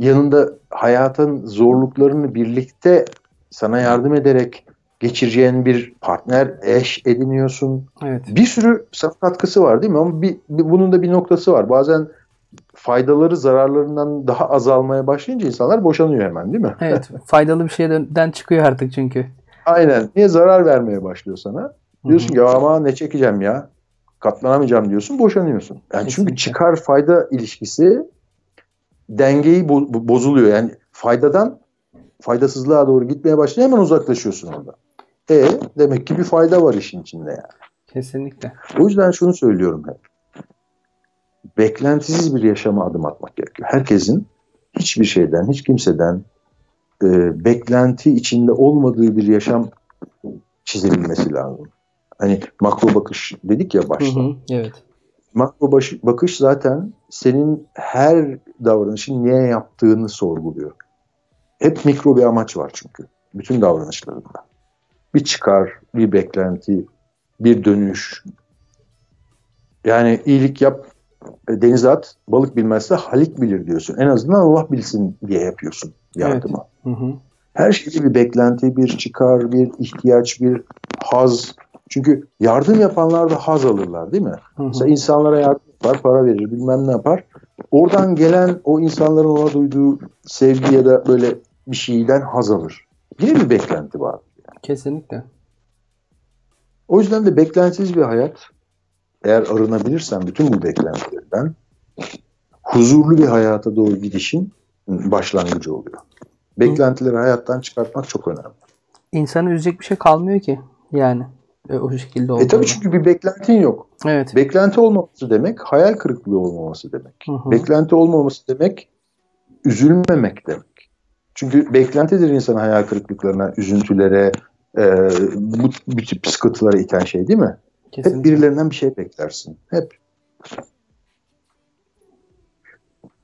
C: yanında hayatın zorluklarını birlikte sana yardım ederek geçireceğin bir partner, eş ediniyorsun.
B: Evet.
C: Bir sürü sana katkısı var değil mi? Ama bir, bir- bunun da bir noktası var. Bazen faydaları zararlarından daha azalmaya başlayınca insanlar boşanıyor hemen değil mi?
B: Evet. <laughs> Faydalı bir şeyden çıkıyor artık çünkü.
C: Aynen. Niye zarar vermeye başlıyor sana? Diyorsun ki "Ya ama ne çekeceğim ya? Katlanamayacağım diyorsun, boşanıyorsun. Yani çünkü
B: Kesinlikle.
C: çıkar fayda ilişkisi dengeyi bo- bo- bozuluyor. Yani faydadan faydasızlığa doğru gitmeye başlıyor hemen uzaklaşıyorsun orada. E demek ki bir fayda var işin içinde yani.
B: Kesinlikle.
C: O yüzden şunu söylüyorum hep. Beklentisiz bir yaşama adım atmak gerekiyor. Herkesin hiçbir şeyden, hiç kimseden e, beklenti içinde olmadığı bir yaşam çizebilmesi lazım. Hani makro bakış dedik ya
B: Hı
C: başta.
B: hı. Evet.
C: Makro baş- bakış zaten senin her davranışın niye yaptığını sorguluyor. Hep mikro bir amaç var çünkü. Bütün davranışlarında. Bir çıkar, bir beklenti, bir dönüş. Yani iyilik yap, e, denize at, balık bilmezse halik bilir diyorsun. En azından Allah bilsin diye yapıyorsun yardımı.
B: Hı hı.
C: Her şeyde bir beklenti, bir çıkar, bir ihtiyaç, bir haz. Çünkü yardım yapanlar da haz alırlar değil mi?
B: Hı hı.
C: Mesela insanlara yardım yapar, para verir, bilmem ne yapar. Oradan gelen o insanların ona duyduğu sevgi ya da böyle bir şeyden haz alır. Yine bir beklenti var.
B: Kesinlikle.
C: O yüzden de beklentisiz bir hayat eğer arınabilirsen bütün bu beklentilerden huzurlu bir hayata doğru gidişin başlangıcı oluyor. Beklentileri hayattan çıkartmak çok önemli.
B: İnsanı üzecek bir şey kalmıyor ki. Yani e, o şekilde
C: E
B: olduğunda.
C: tabii çünkü bir beklentin yok.
B: Evet.
C: Beklenti olmaması demek hayal kırıklığı olmaması demek.
B: Hı hı.
C: Beklenti olmaması demek üzülmemek demek. Çünkü beklentidir insanı hayal kırıklıklarına, üzüntülere, e, bu, bu tip sıkıntılara iten şey değil mi? Hep
B: Kesinlikle.
C: birilerinden bir şey beklersin. Hep.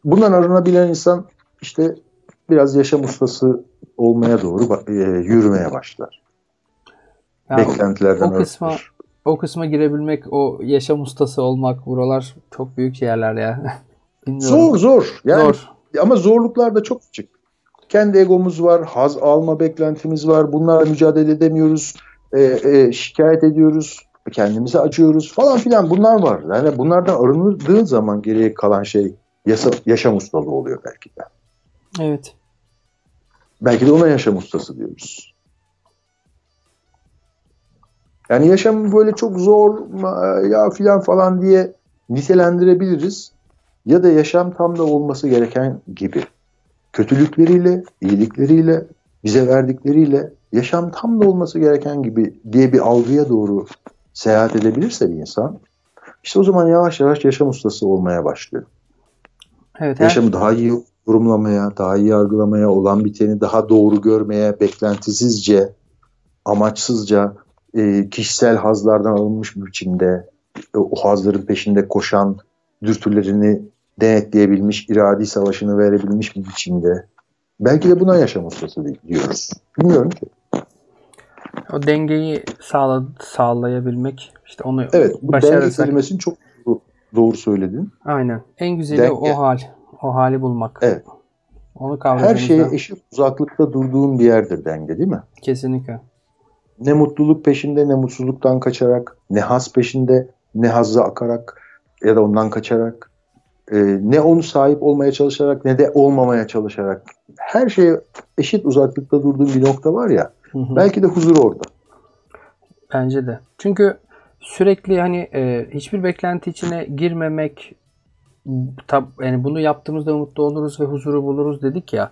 C: Bundan arınabilen insan işte biraz yaşam ustası olmaya doğru e, yürümeye başlar.
B: Ya,
C: Beklentilerden
B: o kısma-
C: arınır.
B: o kısma girebilmek, o yaşam ustası olmak buralar çok büyük yerler ya. <laughs> Bilmiyorum.
C: Zor zor. Yani
B: Zor.
C: Ama zorluklar da çok küçük. Kendi egomuz var, haz alma beklentimiz var. Bunlarla mücadele edemiyoruz. e, e, şikayet ediyoruz. Kendimize acıyoruz falan filan bunlar var. Yani bunlardan arındığı zaman geriye kalan şey yasa, yaşam ustalığı oluyor belki de.
B: Evet.
C: Belki de ona yaşam ustası diyoruz. Yani yaşam böyle çok zor ya filan falan diye nitelendirebiliriz. Ya da yaşam tam da olması gereken gibi. Kötülükleriyle, iyilikleriyle, bize verdikleriyle yaşam tam da olması gereken gibi diye bir algıya doğru seyahat edebilirse bir insan işte o zaman yavaş yavaş yaşam ustası olmaya başlıyor.
B: Evet. her-
C: Yaşamı daha iyi yorumlamaya, daha iyi yargılamaya, olan biteni daha doğru görmeye, beklentisizce, amaçsızca, e, kişisel hazlardan alınmış bir biçimde e, o hazların peşinde koşan, dürtülerini denetleyebilmiş, iradi savaşını verebilmiş bir biçimde. Belki de buna yaşam ustası diyoruz. Bilmiyorum ki.
B: O dengeyi sağla, sağlayabilmek işte onu
C: Evet, bu denge kelimesini çok doğru, söyledin.
B: Aynen. En güzeli
C: Denge.
B: o hal. O hali bulmak.
C: Evet.
B: Onu
C: Her
B: kavradığımızda
C: şeye eşit uzaklıkta durduğun bir yerdir denge değil mi?
B: kesinlikle.
C: Ne mutluluk peşinde ne mutsuzluktan kaçarak, ne haz peşinde ne hazza akarak ya da ondan kaçarak, e, ne onu sahip olmaya çalışarak ne de olmamaya çalışarak. Her şeye eşit uzaklıkta durduğun bir nokta var ya,
B: Hı hı.
C: belki de huzur orada.
B: Bence de. Çünkü sürekli hani e, hiçbir beklenti içine girmemek tab yani bunu yaptığımızda mutlu oluruz ve huzuru buluruz dedik ya.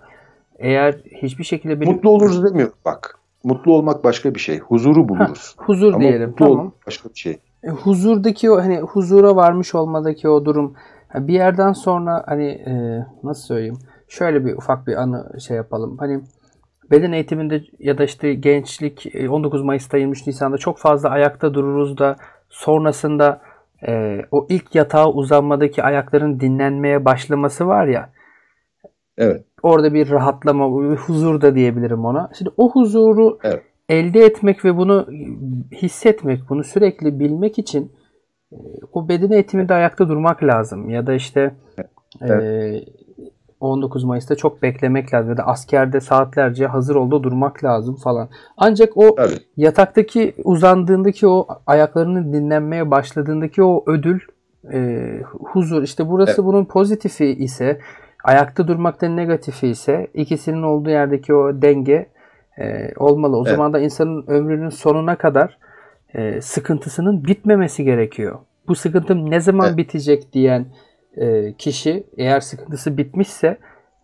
B: Eğer hiçbir şekilde benim
C: Mutlu oluruz demiyorum bak. Mutlu olmak başka bir şey. Huzuru buluruz.
B: huzur
C: Ama
B: diyelim
C: mutlu
B: tamam.
C: olmak başka bir şey.
B: E, huzurdaki o hani huzura varmış olmadaki o durum ha, bir yerden sonra hani e, nasıl söyleyeyim şöyle bir ufak bir anı şey yapalım hani beden eğitiminde ya da işte gençlik e, 19 Mayıs'ta 23 Nisan'da çok fazla ayakta dururuz da sonrasında e, o ilk yatağa uzanmadaki ayakların dinlenmeye başlaması var ya
C: Evet.
B: Orada bir rahatlama, bir huzur da diyebilirim ona. Şimdi o huzuru
C: Evet.
B: elde etmek ve bunu hissetmek, bunu sürekli bilmek için e, o beden eğitiminde ayakta durmak lazım. Ya da işte e, 19 Mayıs'ta çok beklemek lazım ya da askerde saatlerce hazır oldu durmak lazım falan. Ancak o
C: Tabii.
B: yataktaki uzandığındaki o ayaklarının dinlenmeye başladığındaki o ödül e, huzur işte burası
C: Evet.
B: bunun pozitifi ise ayakta durmakta negatifi ise ikisinin olduğu yerdeki o denge e, olmalı. O
C: Evet.
B: zaman da insanın ömrünün sonuna kadar e, sıkıntısının bitmemesi gerekiyor. Bu sıkıntım ne zaman
C: Evet.
B: bitecek diyen e, kişi eğer sıkıntısı bitmişse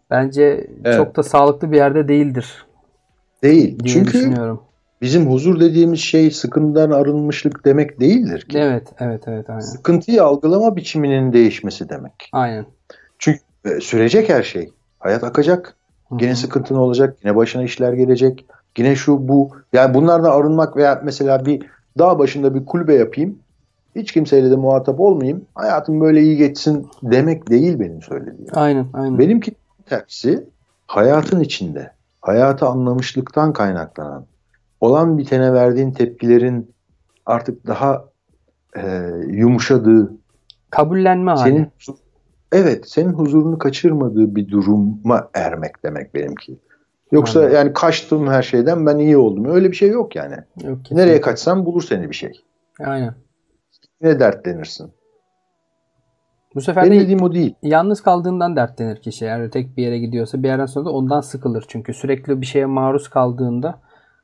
B: bence
C: Evet.
B: çok da sağlıklı bir yerde değildir
C: Değil. Çünkü bizim huzur dediğimiz şey sıkıntıdan arınmışlık demek değildir ki.
B: Evet, evet, evet, aynen.
C: Sıkıntıyı algılama biçiminin değişmesi demek.
B: Aynen.
C: Çünkü e, sürecek her şey. Hayat akacak. Yine sıkıntın olacak. Yine başına işler gelecek. Yine şu bu. Yani bunlardan arınmak veya mesela bir dağ başında bir kulübe yapayım. Hiç kimseyle de muhatap olmayayım. Hayatım böyle iyi geçsin demek değil benim söylediğim.
B: Aynen, aynen.
C: Benimki tersi hayatın içinde, hayatı anlamışlıktan kaynaklanan, olan bitene verdiğin tepkilerin artık daha e, yumuşadığı,
B: Kabullenme hali.
C: senin evet senin huzurunu kaçırmadığı bir duruma ermek demek benimki. Yoksa
B: Anladım.
C: yani kaçtım her şeyden ben iyi oldum. Öyle bir şey yok yani.
B: Yok, kesinlikle.
C: Nereye kaçsan bulur seni bir şey.
B: Aynen.
C: Yine dertlenirsin.
B: Bu sefer
C: Benim
B: de
C: dediğim o değil.
B: yalnız kaldığından dertlenir kişi. Eğer tek bir yere gidiyorsa bir yerden sonra da ondan sıkılır. Çünkü sürekli bir şeye maruz kaldığında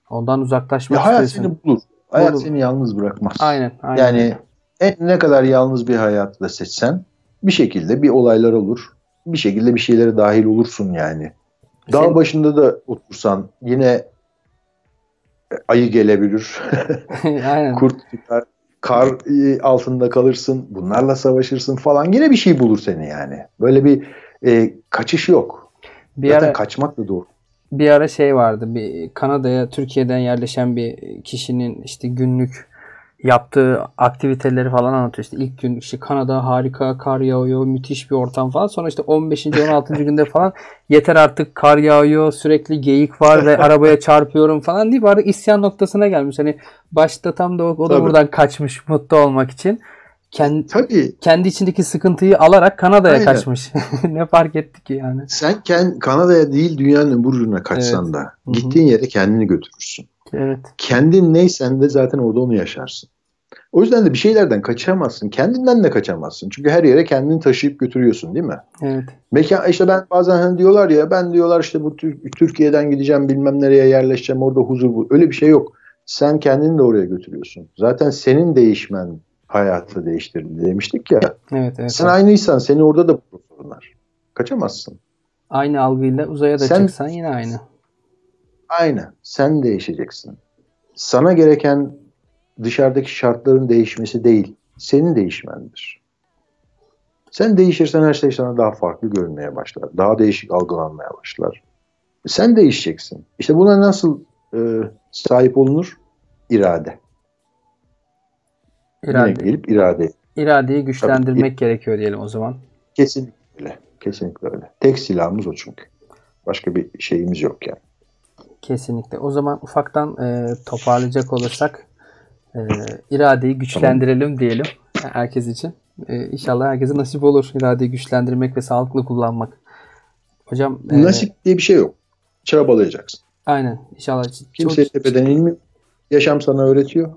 B: ondan uzaklaşmak
C: Ya hayat
B: istiyorsun.
C: seni bulur. Hayat
B: Bulur.
C: seni yalnız bırakmaz.
B: Aynen, aynen.
C: Yani en ne kadar yalnız bir hayatı da seçsen bir şekilde bir olaylar olur. Bir şekilde bir şeylere dahil olursun yani. Dağ
B: Sen-
C: başında da otursan yine ayı gelebilir. <laughs>
B: aynen.
C: Kurt çıkar. Kar altında kalırsın. Bunlarla savaşırsın falan. Yine bir şey bulur seni yani. Böyle bir e, kaçış yok.
B: Bir
C: Zaten
B: ara
C: kaçmak da doğru.
B: bir ara şey vardı. Bir Kanada'ya Türkiye'den yerleşen bir kişinin işte günlük yaptığı aktiviteleri falan anlatıyor. İşte ilk gün işte Kanada harika kar yağıyor, müthiş bir ortam falan. Sonra işte 15. 16. günde falan yeter artık kar yağıyor, sürekli geyik var ve arabaya <laughs> çarpıyorum falan diye bari isyan noktasına gelmiş. Hani başta tam da o, o da
C: Tabii.
B: buradan kaçmış mutlu olmak için. Kendi,
C: Tabii
B: kendi içindeki sıkıntıyı alarak Kanada'ya
C: Aynen.
B: kaçmış. <laughs> ne fark etti ki yani.
C: sen kend, Kanada'ya değil dünyanın öbür ucuna kaçsan
B: Evet.
C: da gittiğin yere kendini götürürsün.
B: Evet.
C: kendin neysen de zaten orada onu yaşarsın. O yüzden de bir şeylerden kaçamazsın. Kendinden de kaçamazsın. Çünkü her yere kendini taşıyıp götürüyorsun değil mi?
B: Evet.
C: Mekan işte ben bazen hani diyorlar ya ben diyorlar işte bu Tür- Türkiye'den gideceğim bilmem nereye yerleşeceğim orada huzur bu. Öyle bir şey yok. Sen kendini de oraya götürüyorsun. Zaten senin değişmen hayatı değiştirdi demiştik ya.
B: Evet, evet.
C: Sen
B: evet.
C: aynıysan seni orada da bulur sorunlar. Kaçamazsın.
B: Aynı algıyla uzaya da
C: Sen-
B: çıksan yine aynı.
C: Aynen. Sen değişeceksin. Sana gereken dışarıdaki şartların değişmesi değil, senin değişmendir. Sen değişirsen her şey sana daha farklı görünmeye başlar. Daha değişik algılanmaya başlar. Sen değişeceksin. İşte buna nasıl e, sahip olunur? İrade. Yine
B: İrade,
C: gelip irade.
B: iradeyi güçlendirmek gerekiyor diyelim o zaman.
C: Kesinlikle öyle. Kesinlikle öyle. Tek silahımız o çünkü. Başka bir şeyimiz yok yani.
B: Kesinlikle. O zaman ufaktan e, toparlayacak olursak e, iradeyi güçlendirelim diyelim herkes için. E, inşallah herkese nasip olur iradeyi güçlendirmek ve sağlıklı kullanmak. Hocam e,
C: Nasip diye bir şey yok. Çabalayacaksın.
B: aynen inşallah.
C: Kimse
B: Çok-
C: tepeden inmiyor. Yaşam sana öğretiyor.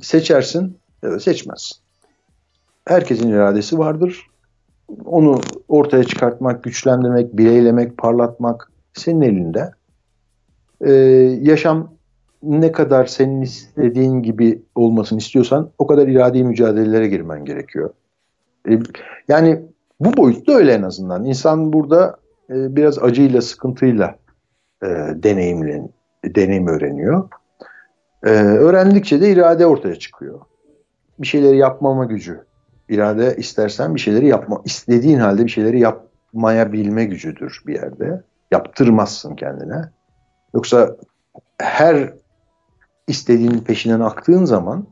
C: Seçersin ya da seçmezsin. Herkesin iradesi vardır. Onu ortaya çıkartmak, güçlendirmek, bileylemek, parlatmak senin elinde. Ee, yaşam ne kadar senin istediğin gibi olmasını istiyorsan o kadar iradi mücadelelere girmen gerekiyor. Ee, yani bu boyutta öyle en azından. İnsan burada e, biraz acıyla, sıkıntıyla e, deneyimlen, deneyim öğreniyor. Ee, öğrendikçe de irade ortaya çıkıyor. Bir şeyleri yapmama gücü. İrade istersen bir şeyleri yapma, istediğin halde bir şeyleri yapmayabilme gücüdür bir yerde. Yaptırmazsın kendine. Yoksa her istediğin peşinden aktığın zaman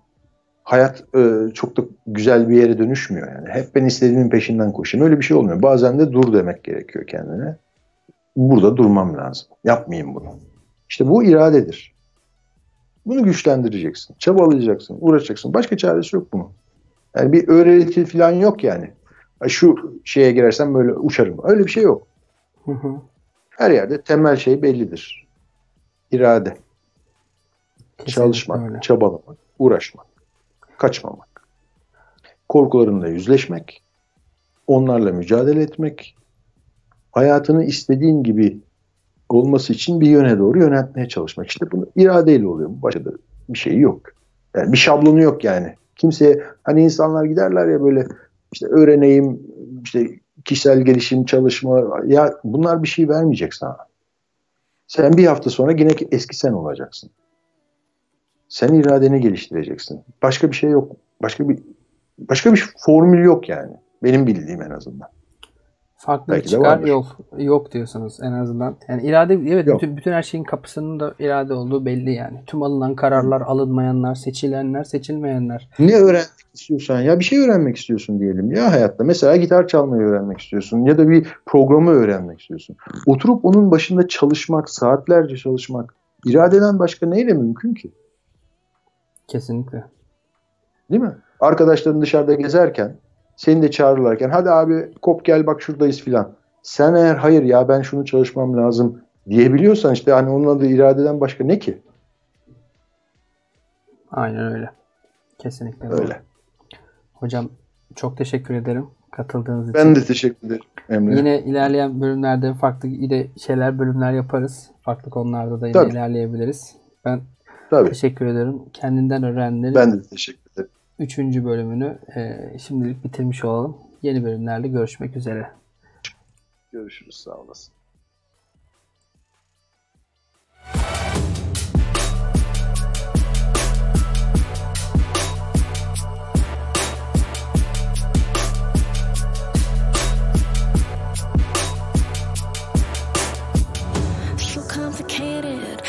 C: hayat e, çok da güzel bir yere dönüşmüyor yani. Hep ben istediğimin peşinden koşayım. Öyle bir şey olmuyor. Bazen de dur demek gerekiyor kendine. Burada durmam lazım. Yapmayayım bunu. İşte bu iradedir. Bunu güçlendireceksin. Çabalayacaksın, uğraşacaksın. Başka çaresi yok bunun. Yani bir öğreti falan yok yani. Şu şeye girersem böyle uçarım. Öyle bir şey yok.
B: Hı hı.
C: Her yerde temel şey bellidir. İrade,
B: Kesinlikle
C: çalışmak,
B: öyle.
C: çabalamak, uğraşmak, kaçmamak. Korkularınla yüzleşmek, onlarla mücadele etmek, hayatını istediğin gibi olması için bir yöne doğru yöneltmeye çalışmak. İşte bunu iradeyle oluyor. Başka da bir şey yok. Yani bir şablonu yok yani. Kimseye hani insanlar giderler ya böyle işte öğreneyim, işte kişisel gelişim, çalışma ya bunlar bir şey vermeyecek sana. Sen bir hafta sonra yine eski sen olacaksın. Sen iradeni geliştireceksin. Başka bir şey yok. Başka bir başka bir formül yok yani. Benim bildiğim en azından.
B: Farklı bir
C: Belki de
B: çıkar yol yok diyorsunuz en azından. Yani irade evet
C: Yok.
B: bütün, bütün her şeyin kapısının da irade olduğu belli yani. Tüm alınan kararlar, alınmayanlar, seçilenler, seçilmeyenler.
C: Ne öğrenmek istiyorsan ya bir şey öğrenmek istiyorsun diyelim ya hayatta. Mesela gitar çalmayı öğrenmek istiyorsun ya da bir programı öğrenmek istiyorsun. Oturup onun başında çalışmak, saatlerce çalışmak iradeden başka neyle mümkün ki?
B: Kesinlikle.
C: Değil mi? Arkadaşların dışarıda gezerken seni de çağırırlarken hadi abi kop gel bak şuradayız filan. Sen eğer hayır ya ben şunu çalışmam lazım diyebiliyorsan işte hani onun adı iradeden başka ne ki?
B: Aynen öyle. Kesinlikle doğru.
C: Öyle.
B: Hocam çok teşekkür ederim katıldığınız için.
C: Ben de teşekkür ederim Emre.
B: Yine ilerleyen bölümlerde farklı yine şeyler bölümler yaparız. Farklı konularda da yine
C: Tabii.
B: ilerleyebiliriz. Ben
C: Tabii.
B: teşekkür ederim. Kendinden öğrenenlerin
C: Ben de teşekkür ederim.
B: 3. bölümünü e, şimdilik bitirmiş olalım. Yeni bölümlerde görüşmek üzere.
C: Görüşürüz sağ olasın.
A: So complicated,